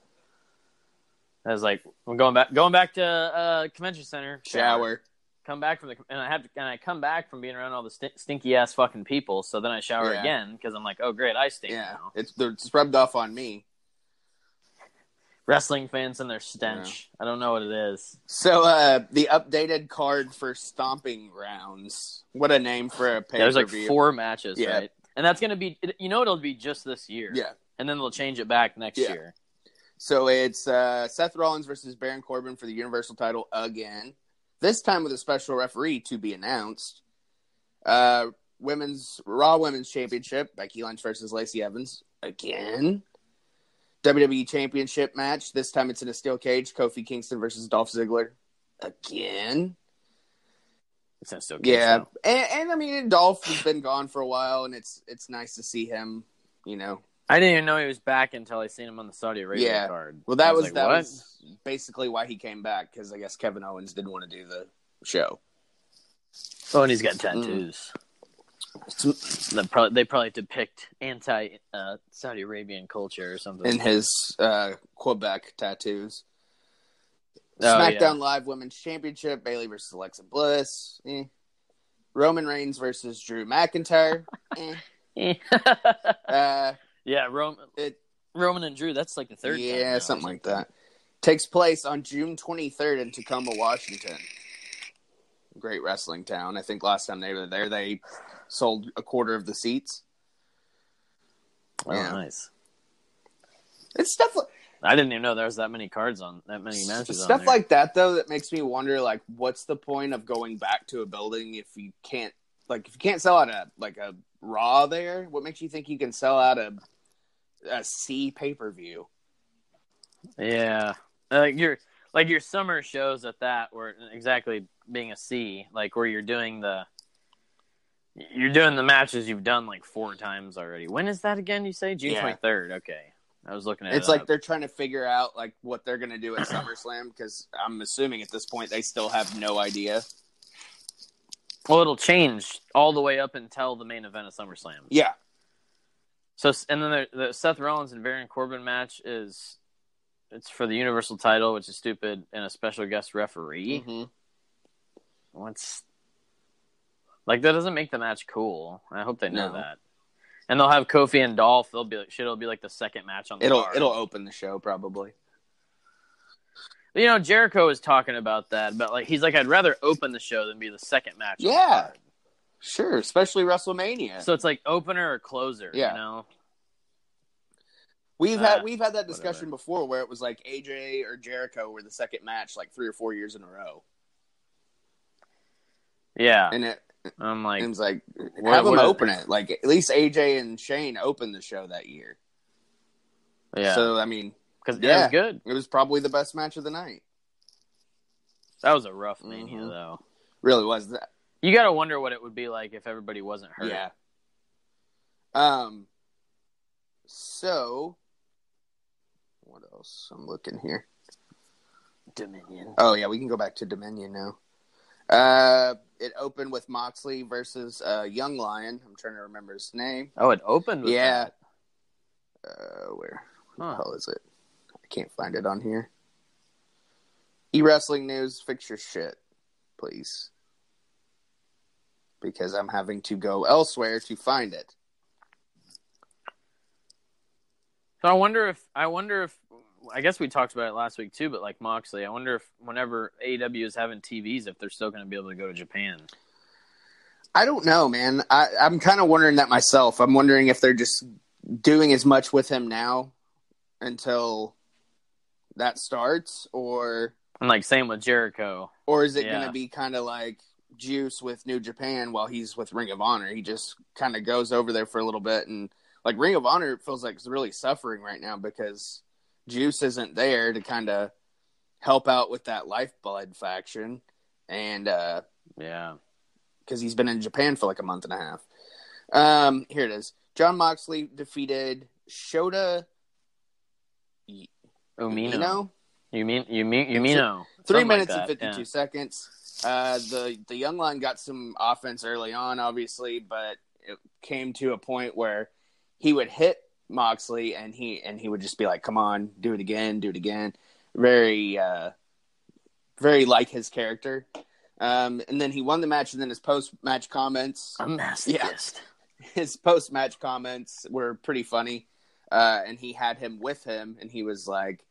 I was like, I'm going back, going back to uh, convention center. Shower. Come back from the and I have to, and I come back from being around all the st- stinky ass fucking people. So then I shower Yeah. again because I'm like, oh great, I stink Yeah, now. it's it's rubbed off on me. Wrestling fans and their stench. I don't know what it is. So uh the updated card for Stomping Grounds. What a name for a pay there's like four matches, Yeah. right? And that's gonna be, you know, it'll be just this year. Yeah. and then they'll change it back next Yeah. year. So it's uh Seth Rollins versus Baron Corbin for the Universal title again. This time with a special referee to be announced. Uh women's Raw Women's Championship, Becky Lynch versus Lacey Evans again. WWE Championship match. This time it's in a steel cage. Kofi Kingston versus Dolph Ziggler again. It's not still Yeah, so. and, and I mean, Dolph has been gone for a while, and it's it's nice to see him. You know, I didn't even know he was back until I seen him on the Saudi Arabia Yeah. card. well, that I was, like, that what? was basically why he came back because I guess Kevin Owens didn't want to do the show. Oh, and he's got tattoos. They probably, they probably depict anti uh, Saudi Arabian culture or something. in his uh, Quebec tattoos. Oh, SmackDown yeah. Live Women's Championship: Bayley versus Alexa Bliss. Eh. Roman Reigns versus Drew McIntyre. Eh. Uh, yeah, Roman, it Roman and Drew. That's like the third. yeah, something like that. Takes place on June 23rd in Tacoma, Washington. Great wrestling town. I think last time they were there, they sold a quarter of the seats. Oh, Yeah. nice. It's stuff like I didn't even know there was that many cards on that many matches. on stuff like that though that makes me wonder like what's the point of going back to a building if you can't like if you can't sell out a like a raw there what makes you think you can sell out a a c pay-per-view Yeah, like your like your summer shows at that were exactly being a C, like where you're doing the you're doing the matches you've done like four times already. When is that again? You say June Yeah. twenty third? Okay, I was looking at it's it like up. they're trying to figure out like what they're gonna do at SummerSlam because I'm assuming at this point they still have no idea. well, it'll change all the way up until the main event of SummerSlam. Yeah, So and then the, the Seth Rollins and Baron Corbin match is it's for the Universal title, which is stupid, and a special guest referee. Mhm. What's like that doesn't make the match cool. I hope they know No. that. And they'll have Kofi and Dolph. They'll be like shit. It'll be like the second match on the it'll card. it'll open the show probably. You know, Jericho was talking about that, but like he's like, I'd rather open the show than be the second match. on the Yeah. card. Sure, especially WrestleMania. So it's like opener or closer. Yeah. You know. We've Ah, had we've had that discussion before where it was like AJ or Jericho were the second match like three or four years in a row, Yeah. and it, I'm like, it was like what- have them open it. Like at least AJ and Shane opened the show that year. yeah, So I mean, because yeah, it was good. It was probably the best match of the night. That was a rough mania Mhm. though. Really was that. You got to wonder what it would be like if everybody wasn't hurt. Yeah. Um. So, what else? I'm looking here. Dominion. Oh yeah, we can go back to Dominion now. Uh, it opened with Moxley versus uh, Young Lion. I'm trying to remember his name. Oh, it opened. With Yeah. that. Uh, where Huh. the hell is it? I can't find it on here. E wrestling news, fix your shit, please, because I'm having to go elsewhere to find it. So I wonder if I wonder if I guess we talked about it last week too, but like Moxley, I wonder if whenever AEW is having TVs, if they're still going to be able to go to Japan. I don't know, man. I, I'm kind of wondering that myself. I'm wondering if they're just doing as much with him now until that starts, or And like same with Jericho. or is it Yeah. going to be kind of like juice with New Japan while he's with Ring of Honor. He just kind of goes over there for a little bit, and like Ring of Honor feels like it's really suffering right now because Juice isn't there to kind of help out with that Lifeblood faction, and uh, Yeah. because he's been in Japan for like a month and a half. Um, here it is. Jon Moxley defeated Shota Umino. Umino. You mean you mean you mean no? Three Something like minutes and fifty two yeah. seconds. Uh, the the young line got some offense early on, obviously, but it came to a point where he would hit Moxley and he and he would just be like, "Come on, do it again, do it again." Very, uh, very like his character. Um, and then he won the match, and then his post match comments. A masochist. his post match comments were pretty funny. Uh, and he had him with him, and he was like,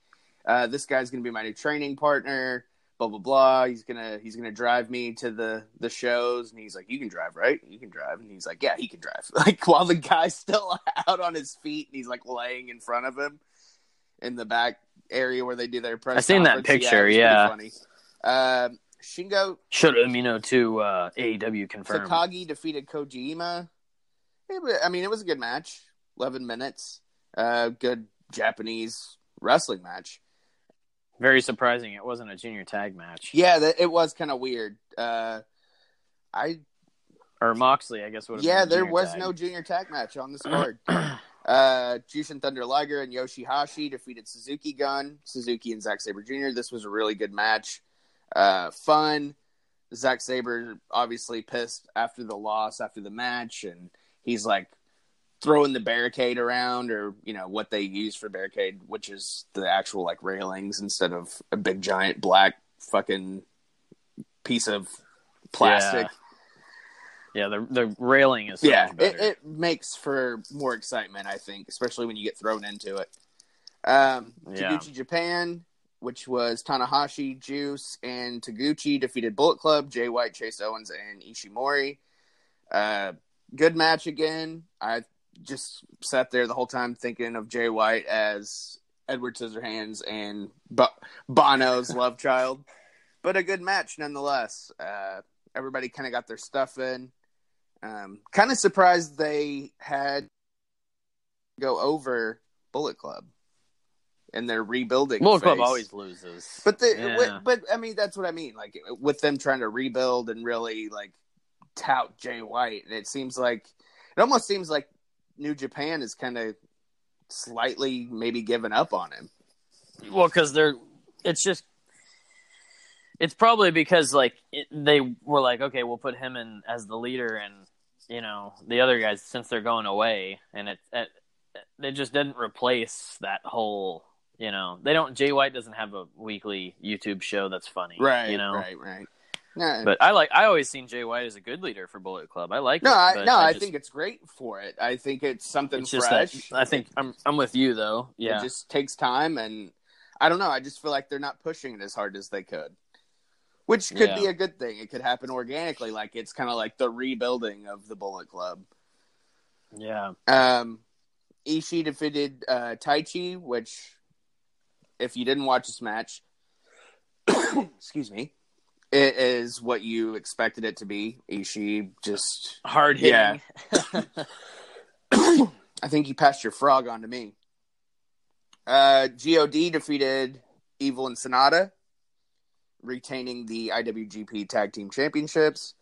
uh, "This guy's gonna be my new training partner." Blah blah blah. He's gonna he's gonna drive me to the the shows, and he's like, "You can drive, right? You can drive." And he's like, "Yeah, he can drive." Like while the guy's still out on his feet, and he's like laying in front of him in the back area where they do their press. I seen that picture, was yeah. funny. Um, Shingo Shota Umino to uh, AEW confirmed. Takagi defeated Kojima. I mean, it was a good match. Eleven minutes. Uh, good Japanese wrestling match. Very surprising. It wasn't a junior tag match. Yeah, that, it was kind of weird. Uh, I Or Moxley, I guess would yeah, been there was tag. no junior tag match on this card. uh, Jushin Thunder Liger and Yoshihashi defeated Suzuki Gun, Suzuki and Zack Sabre Jr. This was a really good match. Uh, fun. Zack Sabre obviously pissed after the loss after the match, and he's like throwing the barricade around, or you know what they use for barricade, which is the actual like railings instead of a big giant black fucking piece of plastic. Yeah, the the railing is yeah, it, it makes for more excitement, I think, especially when you get thrown into it. Um, Yeah. Taguchi Japan, which was Tanahashi, Juice, and Taguchi defeated Bullet Club, Jay White, Chase Owens, and Ishimori. Uh, good match again. I just sat there the whole time thinking of Jay White as Edward Scissorhands and Bo- Bono's love child, but a good match nonetheless. Uh, everybody kind of got their stuff in. Um, kind of surprised they had go over Bullet Club and they're rebuilding. Bullet Club always loses. But the Yeah. but I mean that's what I mean. Like with them trying to rebuild and really like tout Jay White, and it seems like it almost seems like New Japan is kind of slightly maybe giving up on him. Well, because they're, it's just, it's probably because like it, they were like, okay, we'll put him in as the leader, and you know the other guys since they're going away, and it, it they just didn't replace that whole, you know, they don't. Jay White doesn't have a weekly YouTube show that's funny, Right, You know, right, right. No, But I like, I always seen Jay White as a good leader for Bullet Club. I like no, it, I, no. I, just- think it's great for it. I think it's something it's just that fresh. I think I'm, I'm with you though. Yeah, It just takes time, and I don't know. I just feel like they're not pushing it as hard as they could, which could Yeah. be a good thing. It could happen organically, like it's kind of like the rebuilding of the Bullet Club. yeah. Um, Ishii defeated uh, Taichi, which, if you didn't watch this match, excuse me, it is what you expected it to be. Ishii just Hard hitting. Yeah. I think you passed your frog on to me. Uh, God defeated Evil and Sanada, retaining the IWGP Tag Team Championships.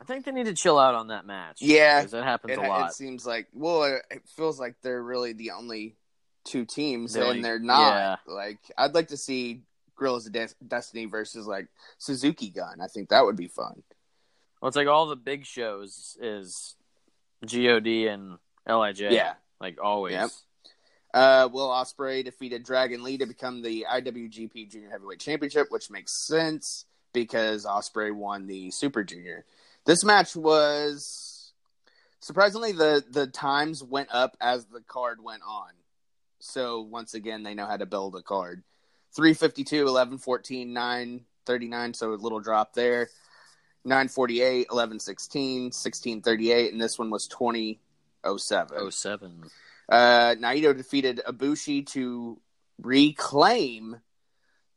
I think they need to chill out on that match. Yeah, because that happens It, a lot. it seems like well, it, it feels like they're really the only two teams, They're and like- they're not. yeah. Like I'd like to see Guerrillas of Des- Destiny versus like Suzuki Gun. I think that would be fun. Well, it's like all the big shows is God and Lij. Yeah. like always. Yep. Uh, Will Ospreay defeated Dragon Lee to become the IWGP Junior Heavyweight Championship, which makes sense because Ospreay won the Super Junior. This match was surprisingly the the times went up as the card went on. So once again, they know how to build a card. 352, 11 14, 9 39, so a little drop there. 948, 11 16, 16 38, and this one was 20 07. 07. Uh, Naito defeated Ibushi to reclaim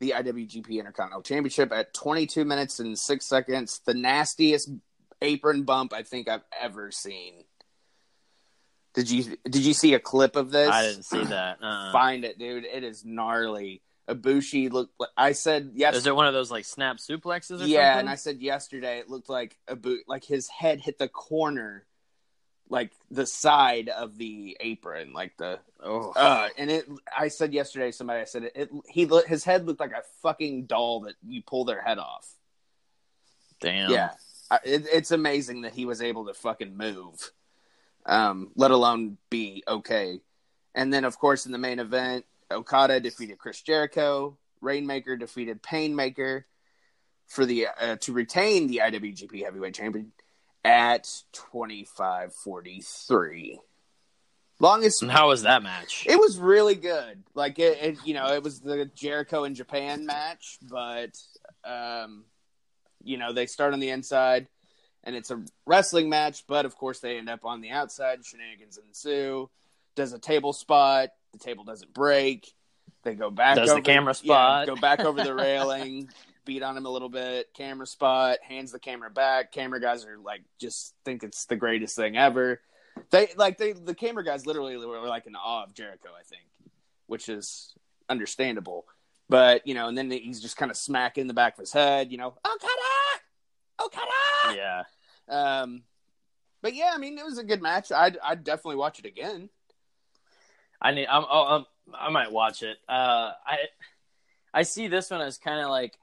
the IWGP Intercontinental Championship at 22 minutes and six seconds. The nastiest apron bump I think I've ever seen. Did you did you see a clip of this? I didn't see that. Uh-uh. Find it, dude. It is gnarly. Ibushi looked. I said yes. Is it one of those like snap suplexes? Or yeah, something? and I said yesterday it looked like a boot, like his head hit the corner, like the side of the apron, like the. Oh. Uh, and it. I said yesterday, somebody I said it. it he his head looked like a fucking doll that you pull their head off. Damn. Yeah, I- it, it's amazing that he was able to fucking move, um, let alone be okay. And then, of course, in the main event, Okada defeated Chris Jericho. Rainmaker defeated Painmaker for the uh, to retain the IWGP Heavyweight Champion at twenty five forty three. Longest And how was that match? it was really good. Like it, it, you know, it was the Jericho in Japan match, but um, you know, they start on the inside, and it's a wrestling match. But of course, they end up on the outside. Shenanigans ensue. Does a table spot. The table doesn't break. They go back. Does the over, camera yeah, spot. go back over the railing. Beat on him a little bit. Camera spot. Hands the camera back. Camera guys are like just think it's the greatest thing ever. They like they the camera guys literally were like in awe of Jericho, I think, which is understandable. But you know, and then he's just kind of smacking the back of his head, you know, Okada, Okada. Yeah. Um, but yeah, I mean, it was a good match. I'd I'd definitely watch it again. I need. I'm, oh, I'm, I might watch it. Uh, I I see this one as kind of like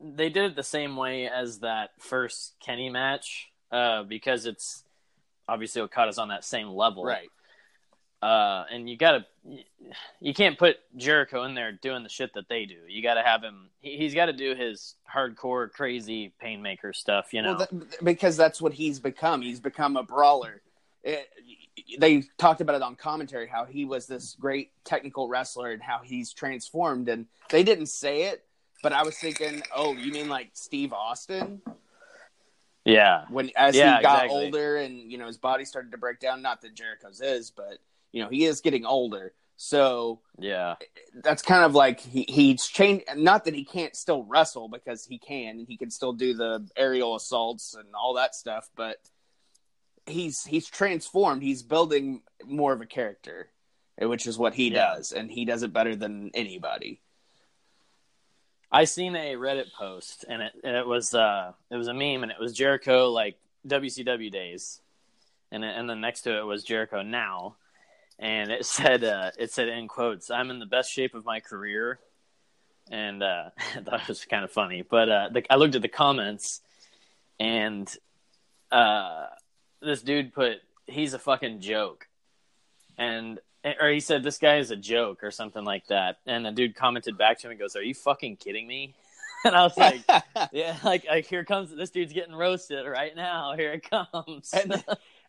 they did it the same way as that first Kenny match, uh, because it's obviously Okada's on that same level, Right. Uh, and you gotta, you can't put Jericho in there doing the shit that they do. You gotta have him. He, he's got to do his hardcore, crazy painmaker stuff. You know. Well, th- because that's what he's become. He's become a brawler. It, they talked about it on commentary how he was this great technical wrestler and how he's transformed. And they didn't say it, but I was thinking, oh, you mean like Steve Austin? yeah. when as Yeah, he got exactly. older and you know his body started to break down not that jericho's is but you know he is getting older so Yeah. that's kind of like he, he's changed not that he can't still wrestle because he can and he can still do the aerial assaults and all that stuff but he's he's transformed. He's building more of a character which is what he Yeah. does and he does it better than anybody. I seen a Reddit post and it and it was uh it was a meme and it was Jericho like WCW days, and and then next to it was Jericho now, and it said uh, it said in quotes I'm in the best shape of my career, and uh, I thought it was kind of funny. But uh, the, I looked at the comments, and uh, this dude put he's a fucking joke, and or he said this guy is a joke or something like that, and the dude commented back to him and goes, "Are you fucking kidding me?" And I was like, "Yeah, like like here comes this dude's getting roasted right now. Here it comes." and,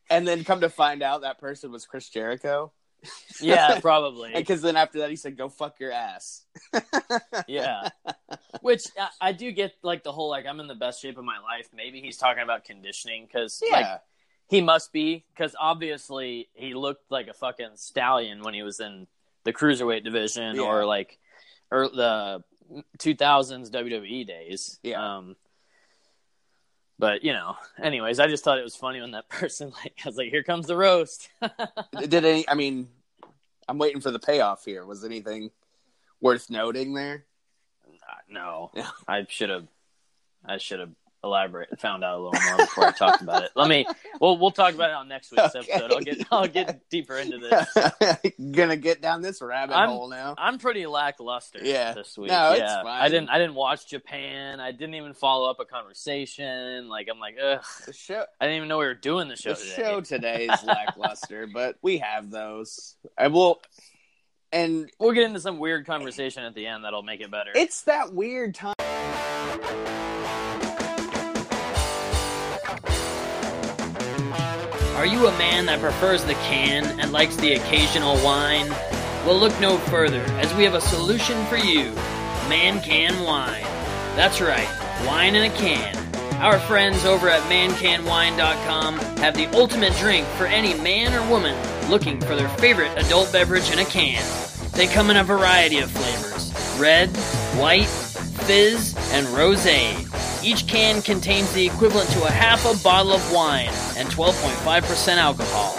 and then come to find out that person was chris jericho yeah, probably. because then after that he said go fuck your ass yeah which I, I do get like the whole like i'm in the best shape of my life maybe he's talking about conditioning because Yeah. like he must be because obviously he looked like a fucking stallion when he was in the cruiserweight division Yeah. or like or the 2000s wwe days Yeah. um but you know anyways i just thought it was funny when that person like i was like here comes the roast did any i mean i'm waiting for the payoff here was anything worth noting there no Yeah. i should have i should have elaborated found out a little more before i talked about it. Let me well we'll talk about it on next week's Okay. episode. I'll get i'll get deeper into this. Gonna get down this rabbit I'm- hole now. I'm pretty lackluster Yeah. this week. No, it's yeah. Fine. i didn't i didn't watch japan. I didn't even follow up a conversation. Like i'm like ugh. The show i didn't even know we were doing the show the today. show today is lackluster but we have those. I will and we'll get into some weird conversation at the end that'll make it better. It's that weird time Are you a man that prefers the can and likes the occasional wine? Well, look no further, as we have a solution for you Man Can Wine. That's right, wine in a can. Our friends over at mancanwine.com have the ultimate drink for any man or woman looking for their favorite adult beverage in a can. They come in a variety of flavors red, white, fizz, and rosé. Each can contains the equivalent to a half a bottle of wine and 12.5% alcohol.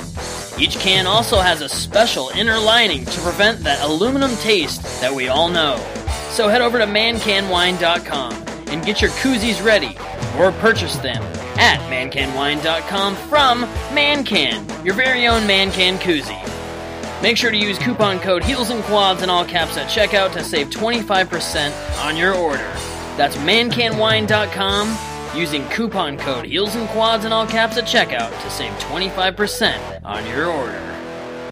Each can also has a special inner lining to prevent that aluminum taste that we all know. So head over to mancanwine.com and get your koozies ready or purchase them at mancanwine.com from Mancan, your very own Mancan koozie. Make sure to use coupon code Heels and Quads in all caps at checkout to save 25% on your order. That's mancanwine.com using coupon code Heels and Quads in all caps at checkout to save 25% on your order.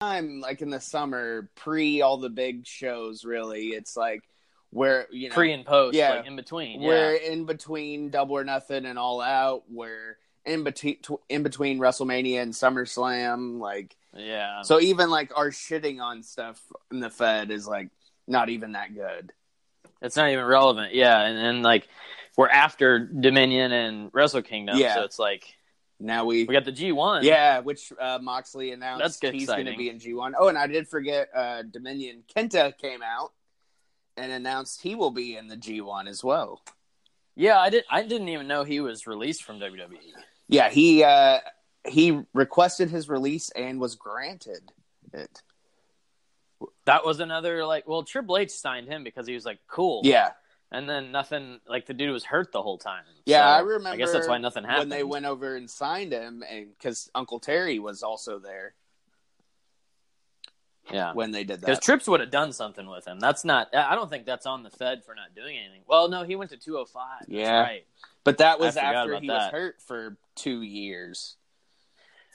Time like in the summer, pre all the big shows. Really, it's like where you know Pre and post, Yeah. like in between. we're in between Double or Nothing and All Out. We're in between in between WrestleMania and SummerSlam. Like Yeah. so, even like our shitting on stuff in the Fed is like not even that good. It's not even relevant. Yeah, and, and like we're after Dominion and Wrestle Kingdom, Yeah. so it's like Now we we got the G one. Yeah, which uh, Moxley announced That's he's going to be in G1. Oh, and I did forget uh, Dominion Kenta came out and announced he will be in the G1 as well. yeah. I did. I didn't even know he was released from WWE. Yeah, he uh, he requested his release and was granted it. That was another like. Well, Triple H signed him because he was like cool. Yeah, and then nothing. Like the dude was hurt the whole time. yeah, So, I remember. I guess that's why nothing happened. when they went over and signed him, and because Uncle Terry was also there Yeah. when they did that. Because that. Trips would have done something with him. That's not. I don't think that's on the Fed for not doing anything. Well, no, he went to 205. That's Yeah. right. but that was after he was hurt for two years.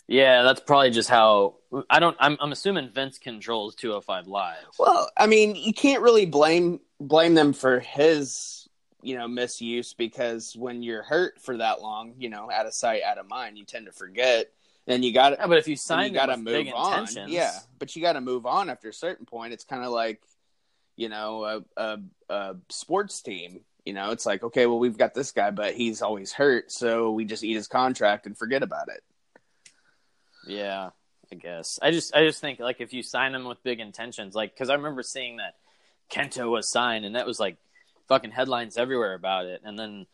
Yeah, that's probably just how. I don't. I'm. I'm assuming Vince controls 205 live. Well, I mean, you can't really blame blame them for his, you know, misuse because when you're hurt for that long, you know, out of sight, out of mind, you tend to forget. And you got Yeah, but if you sign you got to move on. intentions, Yeah, but you got to move on after a certain point. It's kind of like, you know, a, a a sports team. You know, it's like, okay, well, we've got this guy, but he's always hurt, so we just eat his contract and forget about it. Yeah, I guess. I just I just think like if you sign him with big intentions, like because I remember seeing that Kenta was signed, and that was like fucking headlines everywhere about it, and then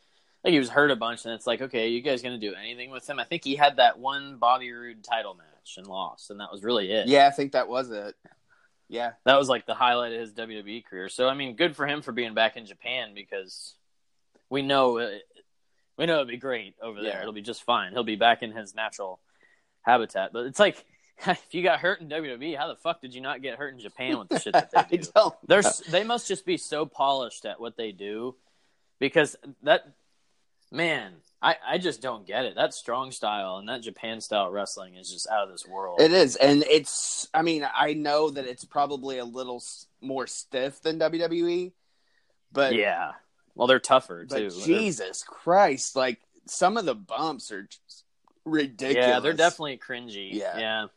like he was hurt a bunch, and it's like okay, you guys gonna do anything with him? I think he had that one Bobby Roode title match and lost, and that was really it. Yeah, I think that was it. Yeah, that was like the highlight of his WWE career. So I mean, good for him for being back in Japan because we know it, we know it'll be great over there. Yeah. It'll be just fine. He'll be back in his natural habitat. But it's like if you got hurt in WWE, how the fuck did you not get hurt in Japan with the shit that they do? They're they must just be so polished at what they do because that man, I I just don't get it. That strong style and that Japan style wrestling is just out of this world. It is, and it's. I mean, I know that it's probably a little more stiff than WWE, but yeah. Well, they're tougher but too. They're- Jesus Christ, like some of the bumps are just ridiculous. Yeah, they're definitely cringy. Yeah. Yeah.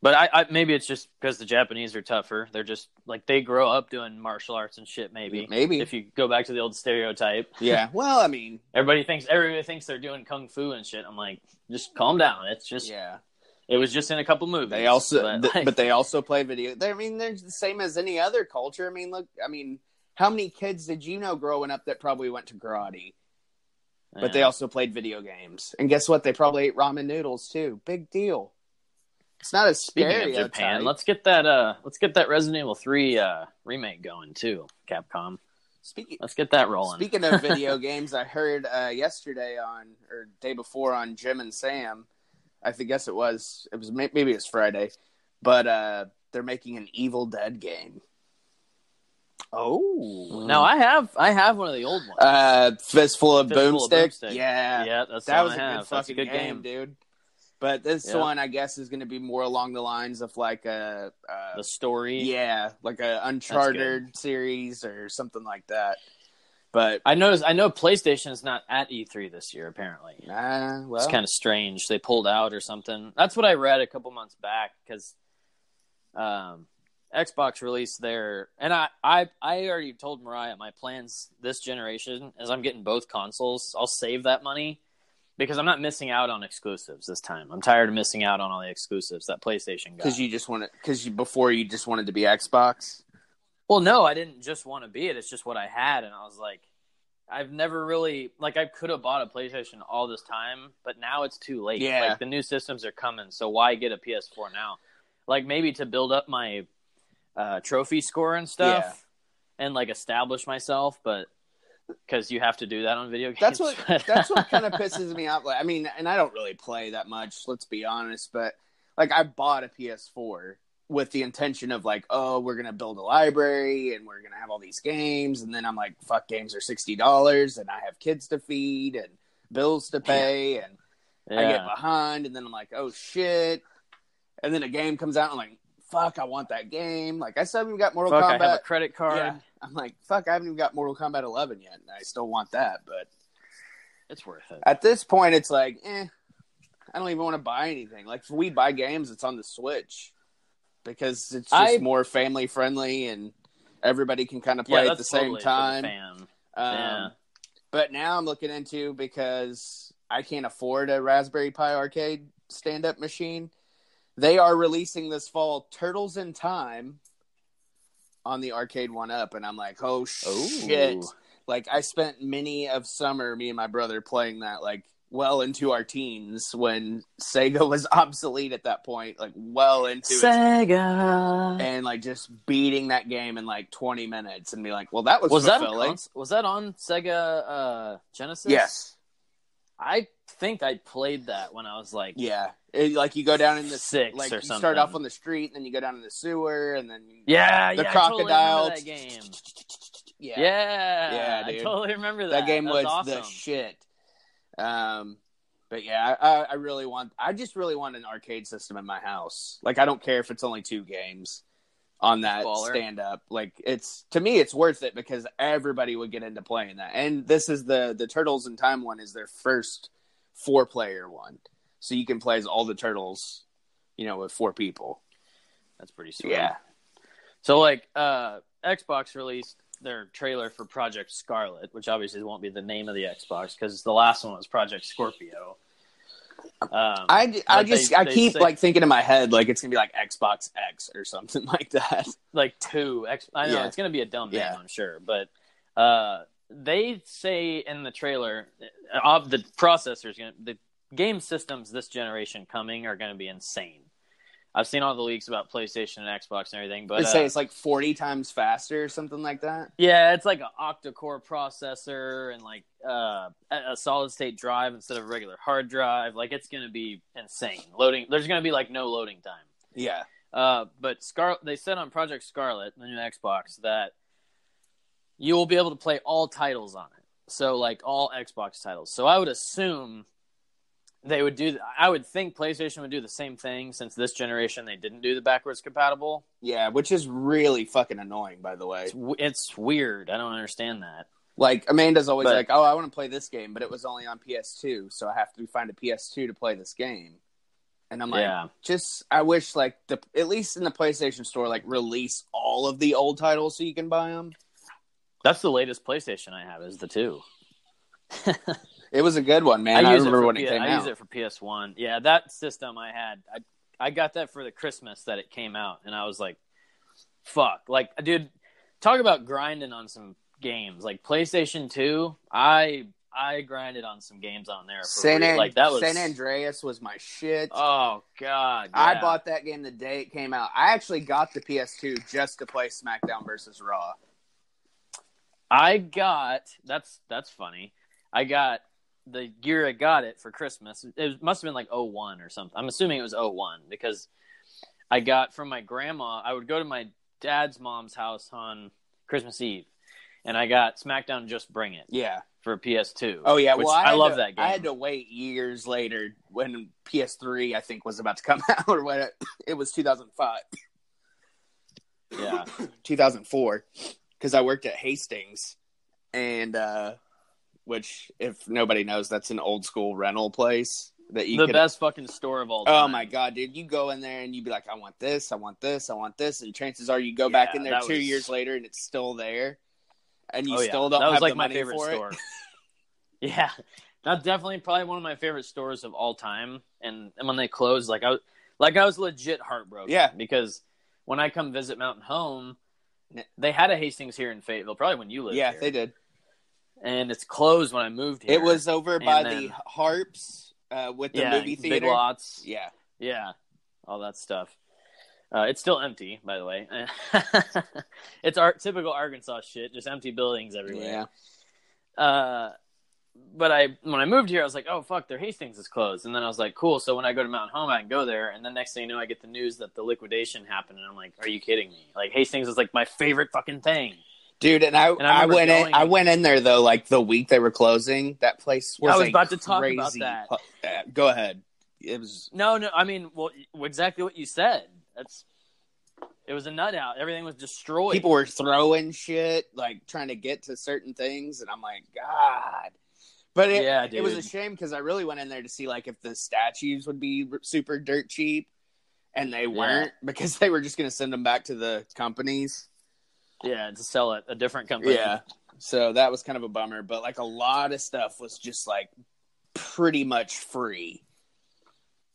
But I, I maybe it's just because the Japanese are tougher. They're just like they grow up doing martial arts and shit. Maybe, Maybe. if you go back to the old stereotype, Yeah, well, I mean, everybody thinks everybody thinks they're doing kung fu and shit. I'm like, just calm down. It's just yeah. it was just in a couple movies. They also, but, th- like, but they also play video. They, I mean, they're the same as any other culture. I mean, look, I mean, how many kids did you know growing up that probably went to karate? But they also played video games, and guess what? They probably ate ramen noodles too. Big deal. It's not as Speaking stereotype. of Japan, let's get that uh let's get that Resident Evil three uh remake going too. Capcom, Speaking let's get that rolling. speaking of video games, I heard uh, yesterday on or day before on Jim and Sam. I think guess it was it was maybe it was Friday, but uh, they're making an Evil Dead game. Oh, no, I have I have one of the old ones. Uh, fistful of Fistful of boomstick. Yeah, yeah, that's that was a good fucking a good game, game. dude. But this Yeah. one, I guess, is going to be more along the lines of like a, uh, The story. yeah, like a Uncharted series or something like that. But I noticed. I know PlayStation is not at E3 this year. Apparently, uh, well, it's kind of strange. They pulled out or something. That's what I read a couple months back because um, Xbox released their and I, I I already told Mariah my plans this generation is I'm getting both consoles. I'll save that money because I'm not missing out on exclusives this time. I'm tired of missing out on all the exclusives that PlayStation got. Because you just wanted, because you before you just wanted to be Xbox. Well, no, I didn't just want to be it. It's just what I had, and I was like, I've never really like I could have bought a PlayStation all this time, but now it's too late. Yeah. Like the new systems are coming, so why get a PS4 now? Like maybe to build up my uh, trophy score and stuff, and like establish myself, but because you have to do that on video games. That's what that's what kind of pisses me off. Like, I mean, and I don't really play that much. Let's be honest, but like I bought a PS4 with the intention of like, oh, we're gonna build a library and we're gonna have all these games, and then I'm like, fuck, games are sixty dollars, and I have kids to feed and bills to pay, and I get behind, and then I'm like, oh shit, and then a game comes out, and I'm like, fuck, I want that game. Like I still haven't got Mortal Fuck, I Kombat. have a credit card. yeah, I'm like, fuck, I haven't even got Mortal Kombat 11 yet, and I still want that, but It's worth it. at this point, it's like, eh, I don't even want to buy anything. Like, if we buy games, it's on the Switch because it's just I- more family friendly and everybody can kind of play that's at the same totally the time. fan. Um, Yeah. But now I'm looking into because I can't afford a Raspberry Pi arcade stand up machine. They are releasing this fall Turtles in Time on the arcade one up, and I'm like, oh shit! Ooh. Like I spent many of summer, me and my brother playing that like well into our teens when Sega was obsolete at that point, like well into its Sega. and like just beating that game in like 20 minutes and be like, well, that was, Was that fulfilling. on, was that on Sega uh, Genesis? yes. I think I played that when I was like Yeah. It- like you go down in the Six like or you something. start off on the street, and then you go down in the sewer, and then Yeah, the yeah, I totally remember crocodile. that game. Yeah, Yeah, Yeah, I totally remember that. that game That was, awesome. the shit. Um, but yeah, I, I really want. I just really want an arcade system in my house. Like I don't care if it's only two games on that Baller. stand up. Like it's to me, it's worth it because everybody would get into playing that. And this is the the Turtles in Time one is their first four player one, so you can play as all the turtles, you know, with four people. That's pretty sweet. Yeah, So like uh Xbox released their trailer for Project Scarlett, which obviously won't be the name of the Xbox because the last one was Project Scorpio. Um, I, I just they- I they keep say- like thinking in my head like it's gonna be like Xbox X or something like that. like two. X- I know Yeah. it's going to be a dumb name, Yeah. I'm sure, but uh, they say in the trailer, uh, of the processors, gonna, the game systems this generation coming are going to be insane. I've seen all the leaks about PlayStation and Xbox and everything, but They say uh, it's like forty times faster or something like that. yeah, it's like an octa-core processor and like uh, a a solid state drive instead of a regular hard drive. Like it's going to be insane. Loading, there's going to be like no loading time. Yeah. Uh, but Scar, they said on Project Scarlett, the new Xbox, that you will be able to play all titles on it. So like all Xbox titles. So I would assume they would do. I would think PlayStation would do the same thing since this generation they didn't do the backwards compatible. Yeah, which is really fucking annoying, by the way. It's, it's weird. I don't understand that. Like Amanda's always But- like, "Oh, I want to play this game, but it was only on PS2, so I have to find a PS2 to play this game." And I'm like, Yeah. just I wish like the at least in the PlayStation Store, like release all of the old titles so you can buy them. That's the latest PlayStation I have is the two. It was a good one, man. I, use remember when P- it came I out. I use it for PS One. Yeah, that system I had, I I got that for the Christmas that it came out, and I was like, "Fuck!" Like, dude, talk about grinding on some games. Like PlayStation Two, I I grinded on some games on there. For San. An- like that was San Andreas was my shit. Oh god, I bought that game the day it came out. I actually got the PS2 just to play SmackDown versus Raw. I got that's that's funny. I got the year I got it for Christmas. It must have been like 01 or something. I'm assuming it was 01 because I got from my grandma. I would go to my dad's mom's house on Christmas Eve, and I got SmackDown Just Bring It Yeah. for PS2. Oh yeah. which Well, I, I, love to- that game. I had to wait years later when PS3 I think was about to come out, or when it, it was 2005, yeah, 2004, because I worked at Hastings, and uh, which if nobody knows, that's an old school rental place that you the could. best fucking store of all oh time. Oh my god, dude! You go in there and you'd be like, "I want this, I want this, I want this," and chances are you go back in there two was- years later and it's still there, and you Oh, yeah. still don't that was have like the my favorite store. yeah, That's definitely probably one of my favorite stores of all time. And, and when they closed, like I was like I was legit heartbroken. Yeah. because when I come visit Mountain Home, they had a Hastings here in Fayetteville, probably when you lived yeah, here. they did. And it's closed when I moved here. It was over And by then- the Harps uh, with the yeah, movie Big. Lots. Yeah, Yeah, all that stuff. Uh, it's still empty, by the way. it's our typical Arkansas shit, just empty buildings everywhere. yeah. Uh, but I when I moved here, I was like, oh fuck, their Hastings is closed, and then I was like, cool. So when I go to Mountain Home, I can go there, and then next thing you know, I get the news that the liquidation happened, and I'm like, are you kidding me? Like Hastings is like my favorite fucking thing. Dude, and I, And I I, went in. I went in there though, like the week they were closing. That place was. I was about to talk about that. pu- uh, go ahead. It was. No, no, I mean, well, exactly what you said. That's it was a nut out. Everything was destroyed. People were throwing shit, like trying to get to certain things, and I'm like, God. But it, Yeah, it was a shame because I really went in there to see like if the statues would be super dirt cheap, and they weren't because they were just going to send them back to the companies. Yeah to sell it a different company. Yeah. So that was kind of a bummer, but like a lot of stuff was just like pretty much free.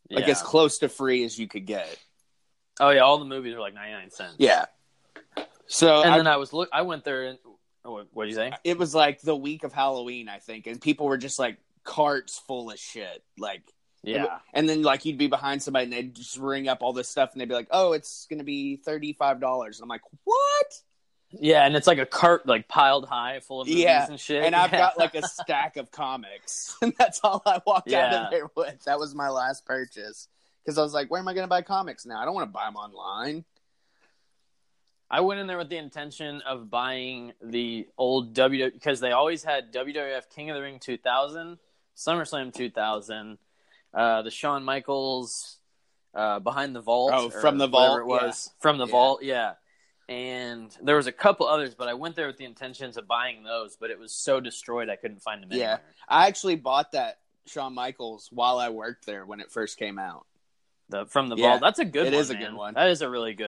Like as close to free as you could get. Oh yeah, all the movies were like ninety nine cents. Yeah. So and I- then I was look. I went there and oh, what what did you say? it was like the week of Halloween, I think, and people were just like carts full of shit. Like Yeah, and then like you'd be behind somebody and they'd just ring up all this stuff and they'd be like, Oh, it's gonna be thirty five dollars. And I'm like, What? Yeah, and it's like a cart like piled high full of movies Yeah. and shit. And I've Yeah. got like a stack of comics. And that's all I walked out of there with. That was my last purchase. Because I was like, where am I going to buy comics now? I don't want to buy them online. I went in there with the intention of buying the old W because they always had WWF King of the Ring 2000, SummerSlam 2000, uh, the Shawn Michaels uh, behind the vault. Oh, From the Vault, it was yeah. from the Yeah. vault, yeah. And there was a couple others, but I went there with the intentions of buying those, but it was so destroyed I couldn't find them Yeah. anywhere. I actually bought that Shawn Michaels while I worked there when it first came out. The from the Yeah, vault, that's a good. it one, is a man. good one. That is a really good.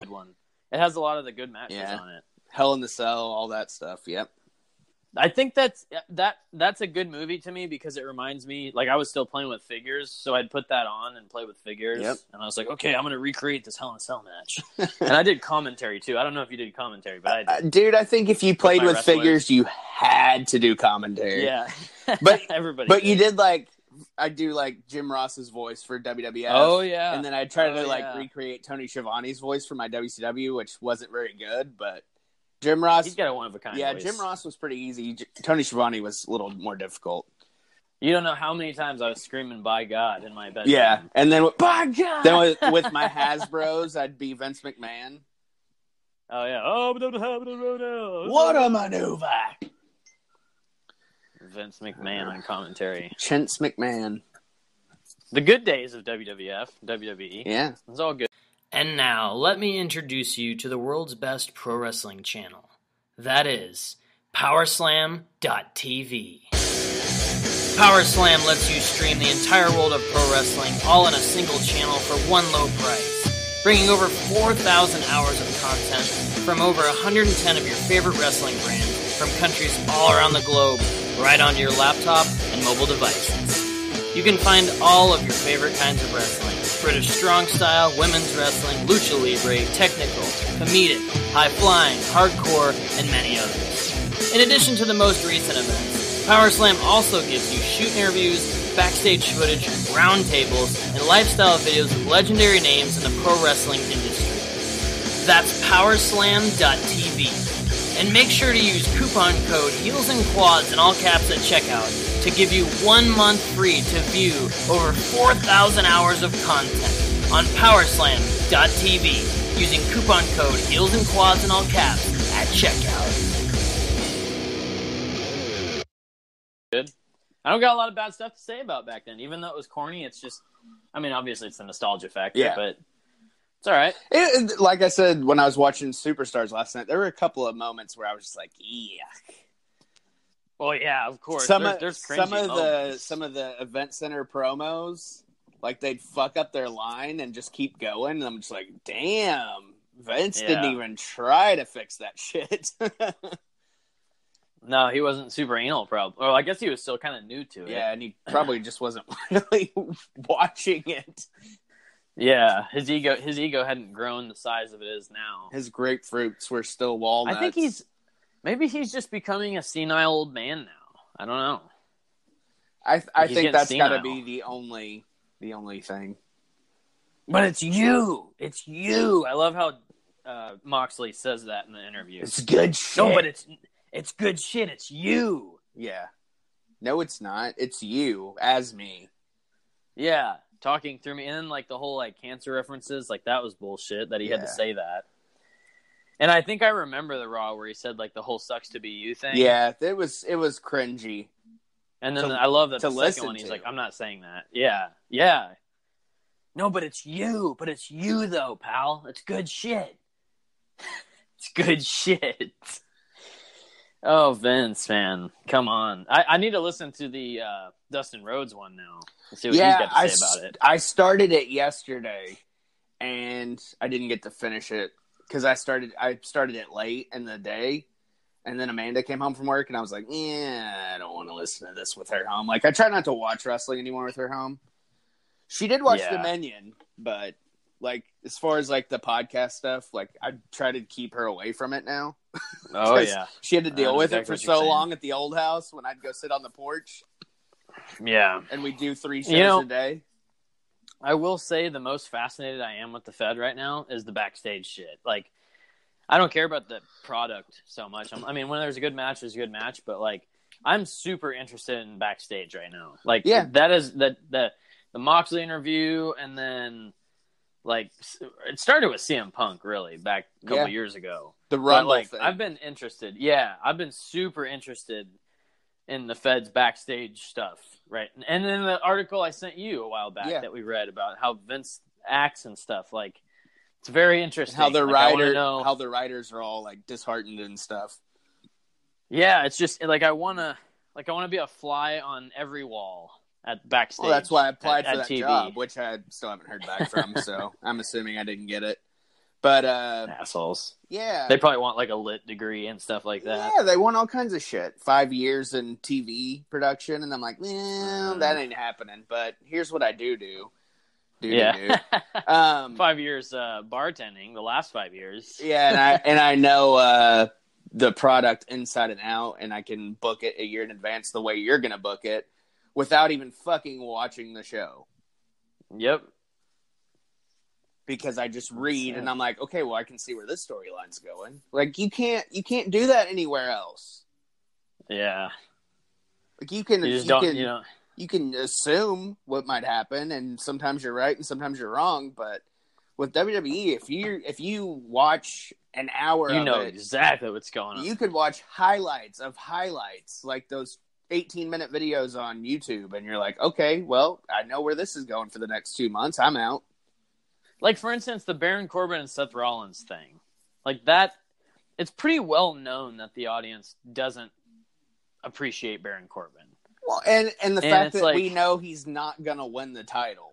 Good one. It has a lot of the good matches Yeah. on it. Hell in the Cell, all that stuff. Yep. I think that's that that's a good movie to me because it reminds me like I was still playing with figures, so I'd put that on and play with figures, Yep. and I was like, okay, I'm gonna recreate this Hell in a Cell match, and I did commentary too. I don't know if you did commentary, but I Uh, dude, I think if you played my with figures, you had to do commentary. yeah, But- everybody. But you did like I do like Jim Ross's voice for WWF. Oh yeah, And then I Oh, to like yeah. recreate Tony Schiavone's voice for my WCW, which wasn't very good, but Jim Ross he's got a one of a kind. Yeah, voice. Jim Ross was pretty easy. J- Tony Schiavone was a little more difficult. You don't know how many times I was screaming "By God" in my bedroom. Yeah, and then with, by God. then with, with my Hasbro's, I'd be Vince McMahon. oh yeah. Oh, but don't have it. What a maneuver! Vince McMahon on commentary. Chintz McMahon. The good days of WWF, WWE. Yeah, It's all good. And now, let me introduce you to the world's best pro wrestling channel. That is Powerslam.tv. Powerslam lets you stream the entire world of pro wrestling all in a single channel for one low price, bringing over 4,000 hours of content from over 110 of your favorite wrestling brands from countries all around the globe right onto your laptop and mobile devices. You can find all of your favorite kinds of wrestling British strong style, women's wrestling, lucha libre, technical, comedic, high flying, hardcore, and many others. In addition to the most recent events, PowerSlam also gives you shoot interviews, backstage footage, roundtables, and lifestyle videos with legendary names in the pro wrestling industry. That's powerslam.tv. And make sure to use coupon code Heels and Quads in all caps at checkout to give you one month free to view over 4,000 hours of content on powerslam.tv using coupon code Heels and Quads in all caps at checkout. Good. I don't got a lot of bad stuff to say about back then, even though it was corny. It's just, I mean, obviously it's the nostalgia factor, Yeah. but it's all right. It, like I said when I was watching Superstars last night, there were a couple of moments where I was just like, "Yeah." Well, yeah, of course. Some there's, of some of the some of the event center promos, like they'd fuck up their line and just keep going. And I'm just like, "Damn, Vince didn't even try to fix that shit." No, he wasn't super anal, probably. Well, I guess he was still kind of new to it. yeah, and he probably just wasn't really watching it. Yeah, his ego his ego hadn't grown the size of it is now. His grapefruits were still walnuts. I think he's maybe he's just becoming a senile old man now. I don't know. I I he's think that's got to be the only the only thing. But it's you. It's you. I love how uh, Moxley says that in the interview. It's good shit. no, but it's it's good shit. It's you. yeah. No, it's not. It's you as me. Yeah, talking through me, and then like the whole like cancer references, like that was bullshit that he had to say that. And I think I remember the Raw where he said like the whole "sucks to be you" thing. Yeah, it was it was cringy. and then to- I love that to the listen second one he's to. like, "I'm not saying that." Yeah, yeah. No, but it's you. But it's you though, pal. It's good shit. it's good shit. Oh, Vince, man, come on! I, I need to listen to the uh, Dustin Rhodes one now. and see what yeah, he's got to I, say about it. I started it yesterday, and I didn't get to finish it because I started I started it late in the day, and then Amanda came home from work, and I was like, yeah, I don't want to listen to this with her home. Like I try not to watch wrestling anymore with her home. She did watch Yeah. Dominion, but like as far as like the podcast stuff, like I try to keep her away from it now. Oh yeah, she had to deal with it for so saying. long at the old house when I'd go sit on the porch yeah. and we do three shows You know- a day. I will say the most fascinated I am with the Fed right now is the backstage shit. Like, I don't care about the product so much. I'm, I mean, when there's a good match, there's a good match. But like, I'm super interested in backstage right now. Like, Yeah. that is the the the Moxley interview, and then like it started with CM Punk really back a couple Yeah. years ago. The But, Rumble like, thing. I've been interested. Yeah, I've been super interested in the Fed's backstage stuff, right? And then the article I sent you a while back Yeah. that we read about how Vince acts and stuff. Like, it's very interesting. how the Like, writer, know. how the writers are all like disheartened and stuff. yeah, it's just like I want to, like I want to be a fly on every wall at backstage. Well, that's why I applied at- for at that TV. job, which I still haven't heard back from. so I'm assuming I didn't get it. But uh, Assholes. yeah, They probably want like a lit degree and stuff like that. yeah, they want all kinds of shit. Five years in TV production, and I'm like, well, that ain't happening. But here's what I do do. Do Yeah. do. do. Um, five years uh, bartending. The last five years. yeah, and I and I know uh, the product inside and out, and I can book it a year in advance the way you're gonna book it, without even fucking watching the show. Yep. because I just read it. and I'm like, okay, well, I can see where this storyline's going. Like you can't you can't do that anywhere else. Yeah. Like you can You you, don't. can You know. you can assume what might happen, and sometimes you're right and sometimes you're wrong. But with WWE, if you if you watch an hour, You of know it, exactly what's going on. you could watch highlights of highlights, like those 18 minute videos on YouTube, and you're like, okay, well, I know where this is going for the next two months. I'm out. like for instance the Baron Corbin and Seth Rollins thing, like that. It's pretty well known that the audience doesn't appreciate Baron Corbin. Well, and and the And fact that like- we know he's not gonna win the title.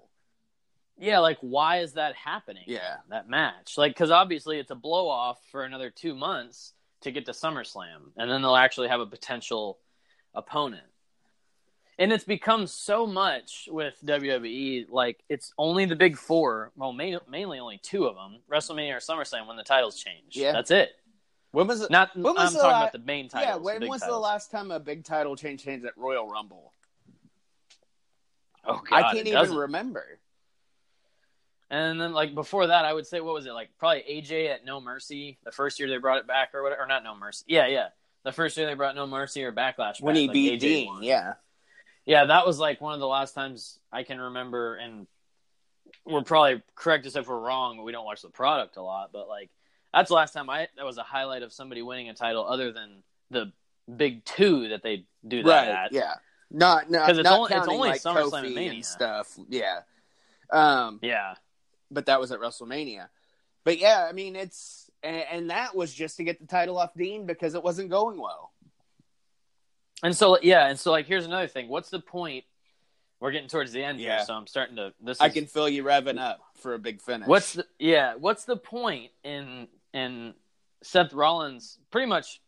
Yeah, like why is that happening? Yeah. that match, like because obviously it's a blow off for another two months to get to SummerSlam, and then they'll actually have a potential opponent. And it's become so much with WWE, like it's only the big four, well, ma- mainly only two of them, WrestleMania or SummerSlam, when the titles change. Yeah. that's it. When was it? Not when I'm was talking the la- about the main titles. Yeah, when big was the last time a big title change hands at Royal Rumble? Oh god, I can't even doesn't. remember. And then like before that, I would say what was it like? Probably AJ at No Mercy, the first year they brought it back or whatever, or not No Mercy. Yeah, yeah, the first year they brought No Mercy or Backlash When back, he like, beat Dean, yeah. yeah, that was like one of the last times I can remember. And we're probably correct us if we're wrong. We don't watch the product a lot, but like that's the last time I that was a highlight of somebody winning a title other than the big two that they do that Right, at. yeah. Not, not, 'Cause it's not only- it's only like SummerSlam and Mania. and stuff. Yeah. Um, yeah. but that was at WrestleMania. But yeah, I mean, it's and, and that was just to get the title off Dean because it wasn't going well. And so yeah, and so like here's another thing. What's the point? We're getting towards the end Yeah. here, so I'm starting to. This I is- can feel you revving up for a big finish. What's the yeah? What's the point in in Seth Rollins pretty much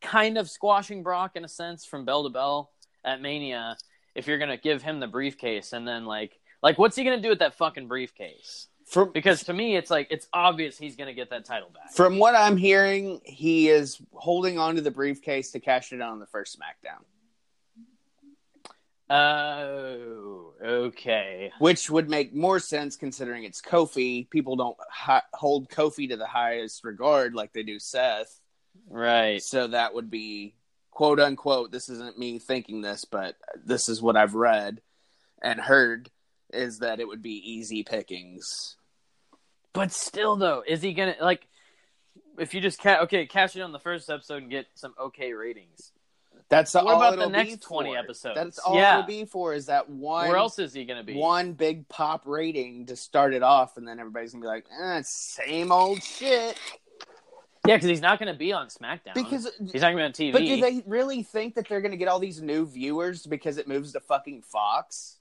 kind of squashing Brock in a sense from bell to bell at Mania if you're gonna give him the briefcase and then like like what's he gonna do with that fucking briefcase? From Because to me, it's like it's obvious he's gonna get that title back. from what I'm hearing? He is holding on to the briefcase to cash it on the first SmackDown, Oh, okay. which would make more sense considering it's Kofi. People don't hi- hold Kofi to the highest regard like they do Seth. Right. So that would be quote unquote. This isn't me thinking this, but this is what I've read and heard is that it would be easy pickings. But still, though, is he gonna like? If you just ca- okay, cash it on the first episode and get some okay ratings. That's What all about it'll the next 20 for. episodes? That's all Yeah. it'll be for is that one. Where else is he gonna be? One big pop rating to start it off, and then everybody's gonna be like, eh, "Same old shit." Yeah, because he's not gonna be on SmackDown. Because, he's not gonna be on TV. but do they really think that they're gonna get all these new viewers because it moves to fucking Fox?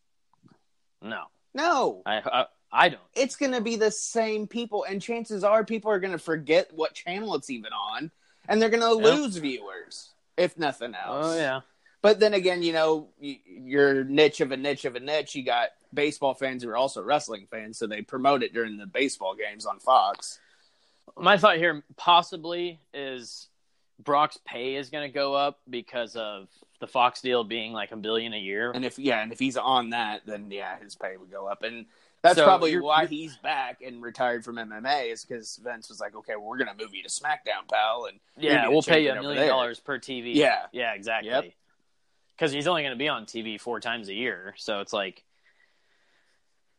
No, No, I, I I don't. it's going to be the same people, and chances are people are going to forget what channel it's even on, and they're going to Yep. lose viewers, if nothing else. Oh yeah. But then again, you know, your niche of a niche of a niche, you got baseball fans who are also wrestling fans, so they promote it during the baseball games on Fox. My thought here possibly is Brock's pay is gonna go up because of the Fox deal being like a billion a year. And if yeah, and if he's on that, then yeah, his pay would go up, and that's So probably why he's back and retired from MMA is because Vince was like, okay, well, we're gonna move you to SmackDown, pal, and yeah, we'll pay you a million there. dollars per TV. Yeah. yeah, exactly. Yep. Because he's only gonna be on TV four times a year, so it's like.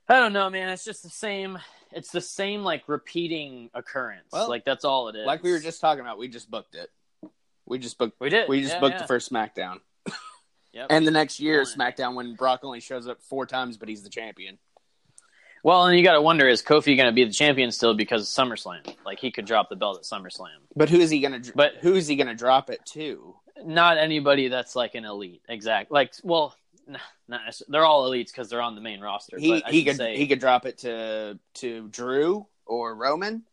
I don't know, man. It's just the same. It's the same, like repeating occurrence. Well, like that's all it is. Like we were just talking about, we just booked it. We just booked. We did. We just Yeah, booked yeah. the first SmackDown, Yep. and the next year SmackDown when Brock only shows up four times, but he's the champion. Well, and you got to wonder: is Kofi going to be the champion still because of SummerSlam? Like he could drop the belt at SummerSlam, But who is he gonna? But- who is he gonna drop it to? not anybody that's like an elite. Exact. Like, well, n- not they're all elites because they're on the main roster. He but I he could say, he could drop it to to Drew or Roman.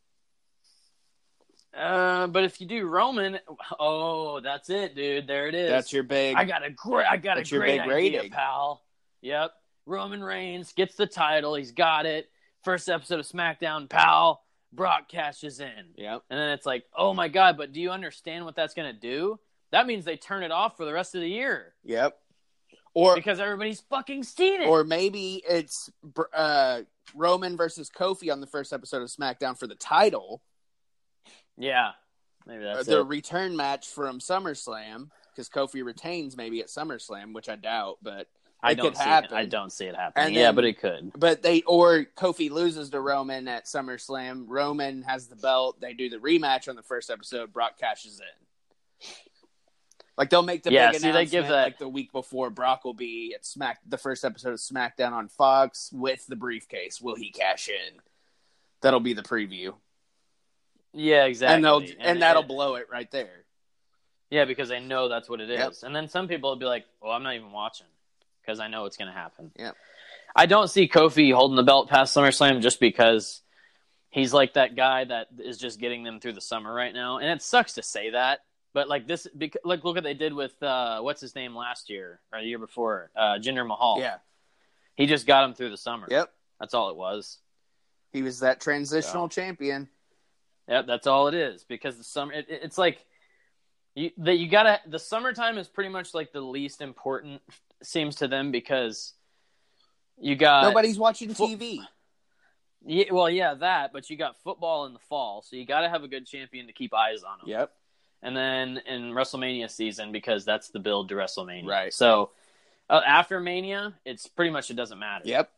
Uh, but if you do Roman, oh, that's it, dude. There it is. That's your big. I got a great. I got a your great big idea, rating. pal. Yep. Roman Reigns gets the title. He's got it. First episode of SmackDown, pal. Brock cashes in. Yep. And then it's like, oh my god, but do you understand what that's going to do? That means they turn it off for the rest of the year Yep. Or because everybody's fucking seen it. or maybe it's uh, Roman versus Kofi on the first episode of SmackDown for the title. Yeah, maybe that's the it. return match from SummerSlam because Kofi retains maybe at SummerSlam, which I doubt, but I don't could see happen. It. I don't see it happening. And yeah, then- but it could. But they or Kofi loses to Roman at SummerSlam. Roman has the belt. They do the rematch on the first episode. Brock cashes in. Like they'll make the Yeah, big see, they give that- like the week before Brock will be at Smack the first episode of SmackDown on Fox with the briefcase. Will he cash in? That'll be the preview, Yeah, exactly. and they'll and, that'll it- blow it right there. Yeah, because they know that's what it is. Yep. And then some people will be like, well, I'm not even watching because I know it's going to happen. Yeah. I don't see Kofi holding the belt past SummerSlam just because he's like that guy that is just getting them through the summer right now. And it sucks to say that. But like this, because, like look what they did with uh, what's his name last year or the year before, uh, Jinder Mahal. Yeah. he just got him through the summer. Yep. that's all it was. He was that transitional champion. Yep, that's all it is. Because the summer, it, it's like you that you gotta. The summertime is pretty much like the least important seems to them because you got Nobody's watching fo- TV. Yeah, well, yeah, that. But you got football in the fall, so you got to have a good champion to keep eyes on them. Yep. And then in WrestleMania season, because that's the build to WrestleMania. Right. So uh, after Mania, it's pretty much it doesn't matter. Yep.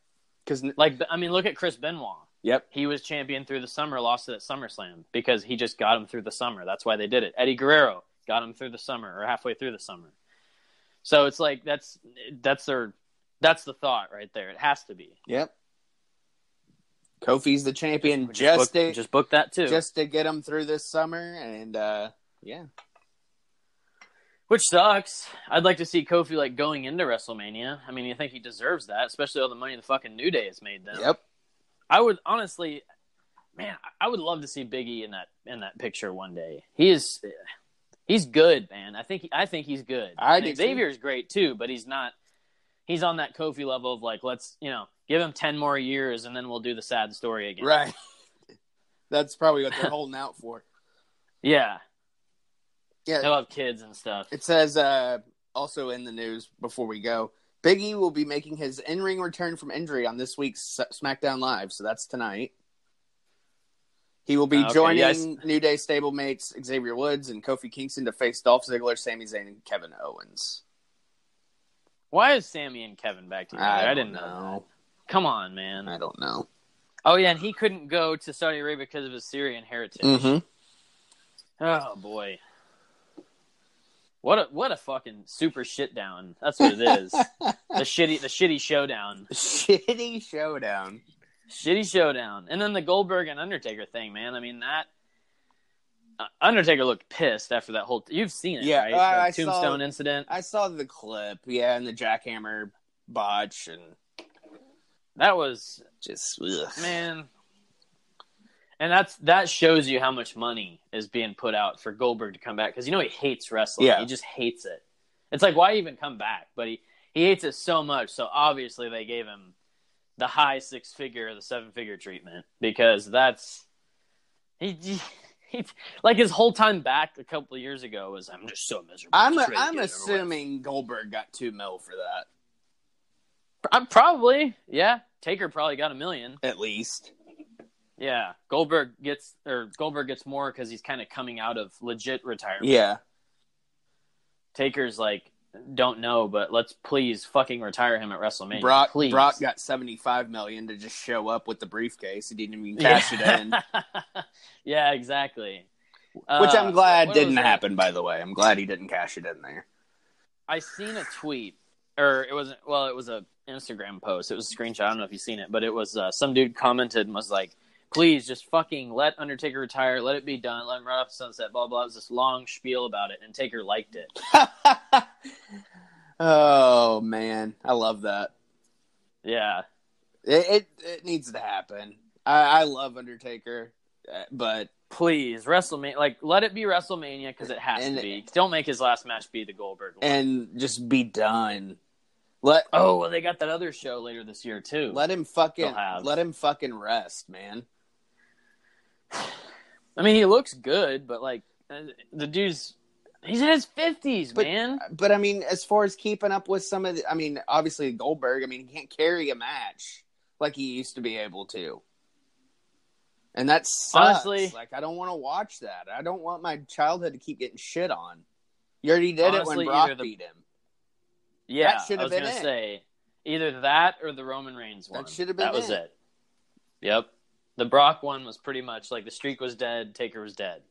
Because Like I mean, look at Chris Benoit. Yep. He was champion through the summer, lost it at SummerSlam because he just got him through the summer. That's why they did it. Eddie Guerrero got him through the summer or halfway through the summer. So it's like that's that's their that's the thought right there. It has to be. Yep. Kofi's the champion Just just book, to just book that too. just to get him through this summer, and uh yeah, Which sucks. I'd like to see Kofi like going into WrestleMania. I mean, you think he deserves that, especially all the money the fucking New Day has made them. yep. I would honestly, man, I would love to see Biggie in that in that picture one day. He is, he's good, man. I think I think he's good. I And too. Xavier's great too, but he's not. He's on that Kofi level of like, let's you know, give him ten more years and then we'll do the sad story again. Right. That's probably what they're holding out for. Yeah, Yeah. They'll have kids and stuff. It says uh, also in the news before we go, Biggie will be making his in-ring return from injury on this week's SmackDown Live, so that's tonight. He will be Okay, joining yes. New Day stablemates Xavier Woods and Kofi Kingston to face Dolph Ziggler, Sami Zayn, and Kevin Owens. Why is Sami and Kevin back together? I, don't didn't know. that. Come on, man. I don't know. Oh yeah, and he couldn't go to Saudi Arabia because of his Syrian heritage. Mm-hmm. Oh boy. What a what a fucking super shit down. That's what it is. the shitty the shitty showdown. Shitty showdown. Shitty showdown. And then the Goldberg and Undertaker thing, man. I mean that uh, Undertaker looked pissed after that whole you've seen it, Yeah, right? I- I saw- tombstone incident. I saw the clip, yeah, and the jackhammer botch, and That was just ugh. man. And that's that shows you how much money is being put out for Goldberg to come back because you know he hates wrestling. Yeah. He just hates it. It's like why even come back? But he he hates it so much. So obviously they gave him the high six figure or the seven figure treatment because that's he, he, like his whole time back a couple of years ago was I'm just so miserable. I'm to I'm get it over with." assuming Goldberg got two mil for that I'm probably yeah. Taker probably got a million. at least. Yeah, Goldberg gets or Goldberg gets more because he's kind of coming out of legit retirement. Yeah, Taker's like, don't know, but let's please fucking retire him at WrestleMania. Brock please. Brock got seventy five million to just show up with the briefcase. He didn't even cash it in, yeah, exactly. which Uh, I'm glad what didn't happen. By the way, I'm glad he didn't cash it in there. I seen a tweet, or it wasn't. Well, it was a Instagram post. It was a screenshot. I don't know if you've seen it, but it was uh, some dude commented and was like, "Please, just fucking let Undertaker retire. Let it be done. Let him run off the sunset." Blah blah. It was this long spiel about it, and Taker liked it. oh man, I love that. Yeah, It it, it needs to happen. I, I love Undertaker, uh, but please WrestleMania. Like, let it be WrestleMania because it has And- to be. Don't make his last match be the Goldberg one. and just be done. Let oh, well, they got that other show later this year too. let him fucking let him fucking rest, man. I mean, he looks good, but like uh, the dude's he's in his fifties, man. But I mean, as far as keeping up with some of the, I mean, obviously Goldberg, I mean, he can't carry a match like he used to be able to. And that sucks. Honestly- like I don't want to watch that. I don't want my childhood to keep getting shit on. You already did it Honestly, when Brock the- beat him. Yeah, That should have been it. say either that or the Roman Reigns one. That should have been That was it. it. Yep. The Brock one was pretty much like the streak was dead, Taker was dead.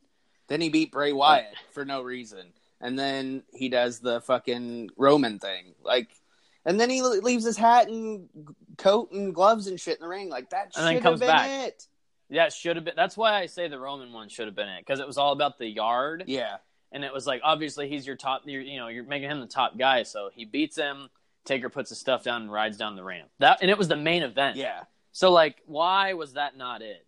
Then he beat Bray Wyatt for no reason, and then he does the fucking Roman thing, like, and then he leaves his hat and coat and gloves and shit in the ring, like that And then should have comes been back. it. Yeah, should have been. That's why I say the Roman one should have been it because it was all about the yard, Yeah, and it was like obviously he's your top. You're, you know, you're making him the top guy, so he beats him. Taker puts his stuff down and rides down the ramp. That and it was the main event. yeah. So like, why was that not it?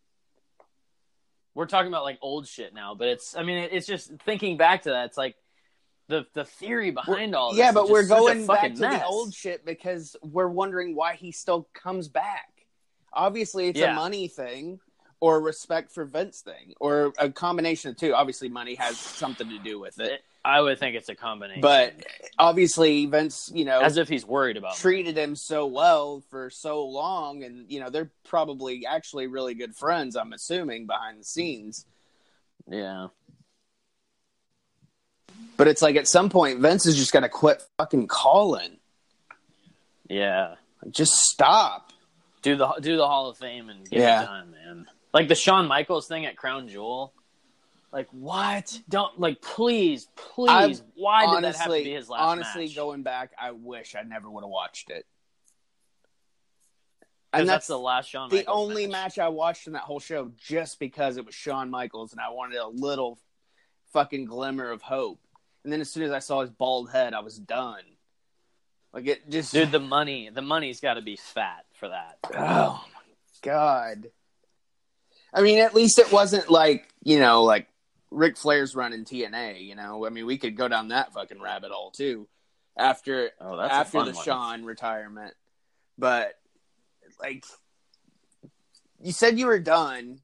We're talking about like old shit now, but it's. I mean, it's just thinking back to that. It's like the the theory behind all. This yeah, but we're going back to mess. the old shit because we're wondering why he still comes back. Obviously, it's Yeah. a money thing, or respect for Vince thing, or a combination of two. Obviously, money has something to do with it, I would think it's a combination. but obviously Vince, you know, as if he's worried about. treated him so well for so long, and you know they're probably actually really good friends. I'm assuming behind the scenes. Yeah. But it's like at some point Vince is just gonna quit fucking calling. Yeah. Just stop. Do the do the Hall of Fame and get Yeah. it done, man. Like the Shawn Michaels thing at Crown Jewel. Like what? Don't like please, please. I've- why did honestly, that have to be his last honestly, match? going back, I wish I never would have watched it. And that's, that's the last Shawn the Michaels only match. I watched in that whole show just because it was Shawn Michaels and I wanted a little fucking glimmer of hope. And then as soon as I saw his bald head, I was done. Like it just Dude, the money, the money's got to be fat for that. Oh my god. I mean, at least it wasn't like, you know, like Ric Flair's running TNA, you know. I mean, we could go down that fucking rabbit hole too after Oh, after the one. Shawn retirement. But like you said you were done,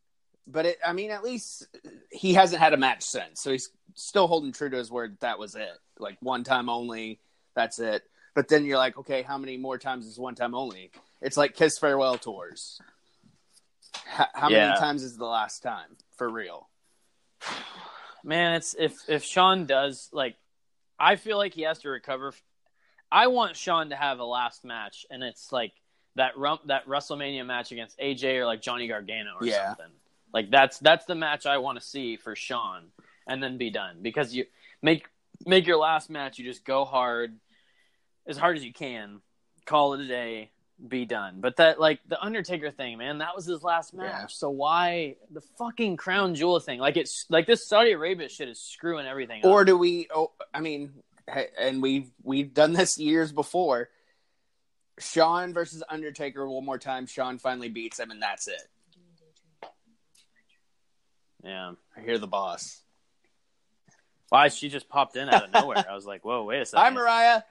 but it I mean, at least he hasn't had a match since. So he's still holding true to his word that, that was it. Like one time only, that's it. But then you're like, okay, how many more times is one time only? It's like Kiss Farewell tours. H- how Yeah. many times is the last time for real? Man, it's if if Shawn does like, I feel like he has to recover. I want Shawn to have a last match, and it's like that rump that WrestleMania match against AJ or like Johnny Gargano or Yeah. something. Like that's that's the match I want to see for Sean, and then be done because you make make your last match. You just go hard, as hard as you can, call it a day, be done. But that like the Undertaker thing, man, that was his last match. Yeah. So why the fucking crown jewel thing? Like it's like this Saudi Arabia shit is screwing everything up. Or do we? Oh, I mean, and we've we've done this years before. Shawn versus Undertaker one more time. Shawn finally beats him, and that's it. yeah. I hear the boss. Why she just popped in out of nowhere? I was like, whoa, wait a second. Hi, Mariah.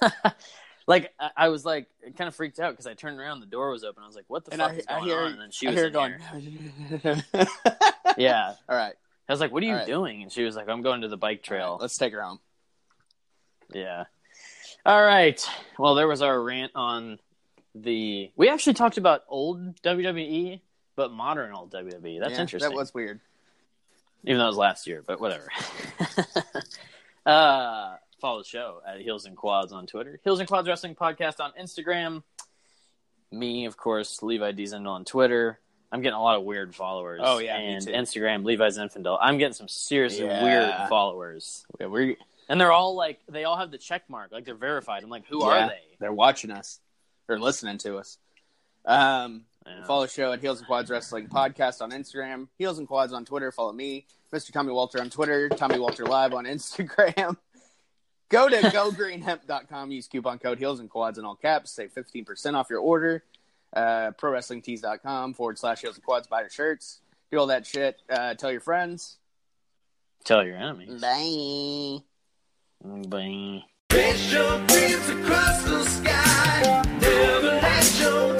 like I, was like kind of freaked out because I turned around, the door was open. I was like, what the And fuck I, is I hear, on? And then she I was going. Yeah. All right. I was like, what are you right. doing? And she was like, I'm going to the bike All right, trail. let's take her home. Yeah. All right. Well, there was our rant on the. We actually talked about old WWE, but modern old WWE. That's Yeah, interesting. That was weird. Even though it was last year, but whatever. uh, follow the show at Heels and Quads on Twitter. Heels and Quads Wrestling Podcast on Instagram. Me, of course, Levi Diesel on Twitter. I'm getting a lot of weird followers. Oh, yeah, and. Instagram Levi's Infidel. I'm getting some seriously Yeah. weird followers. Yeah, we're And they're all like, they all have the check mark, like they're verified. I'm like, who yeah, are they? They're watching us or listening to us. Um, Yeah. Follow the show at Heels and Quads Wrestling Podcast on Instagram, Heels and Quads on Twitter. Follow me, Mr. Tommy Walter on Twitter, Tommy Walter Live on Instagram. Go to gogreenhemp.com, use coupon code Heels and Quads in all caps, save 15% off your order. Uh, ProWrestlingTees.com forward slash Heels and Quads, buy your shirts, do all that shit. Uh, tell your friends. Tell your enemies. Bye. Bye. Reach your dreams across the sky. Never let your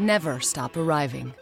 Never stop arriving.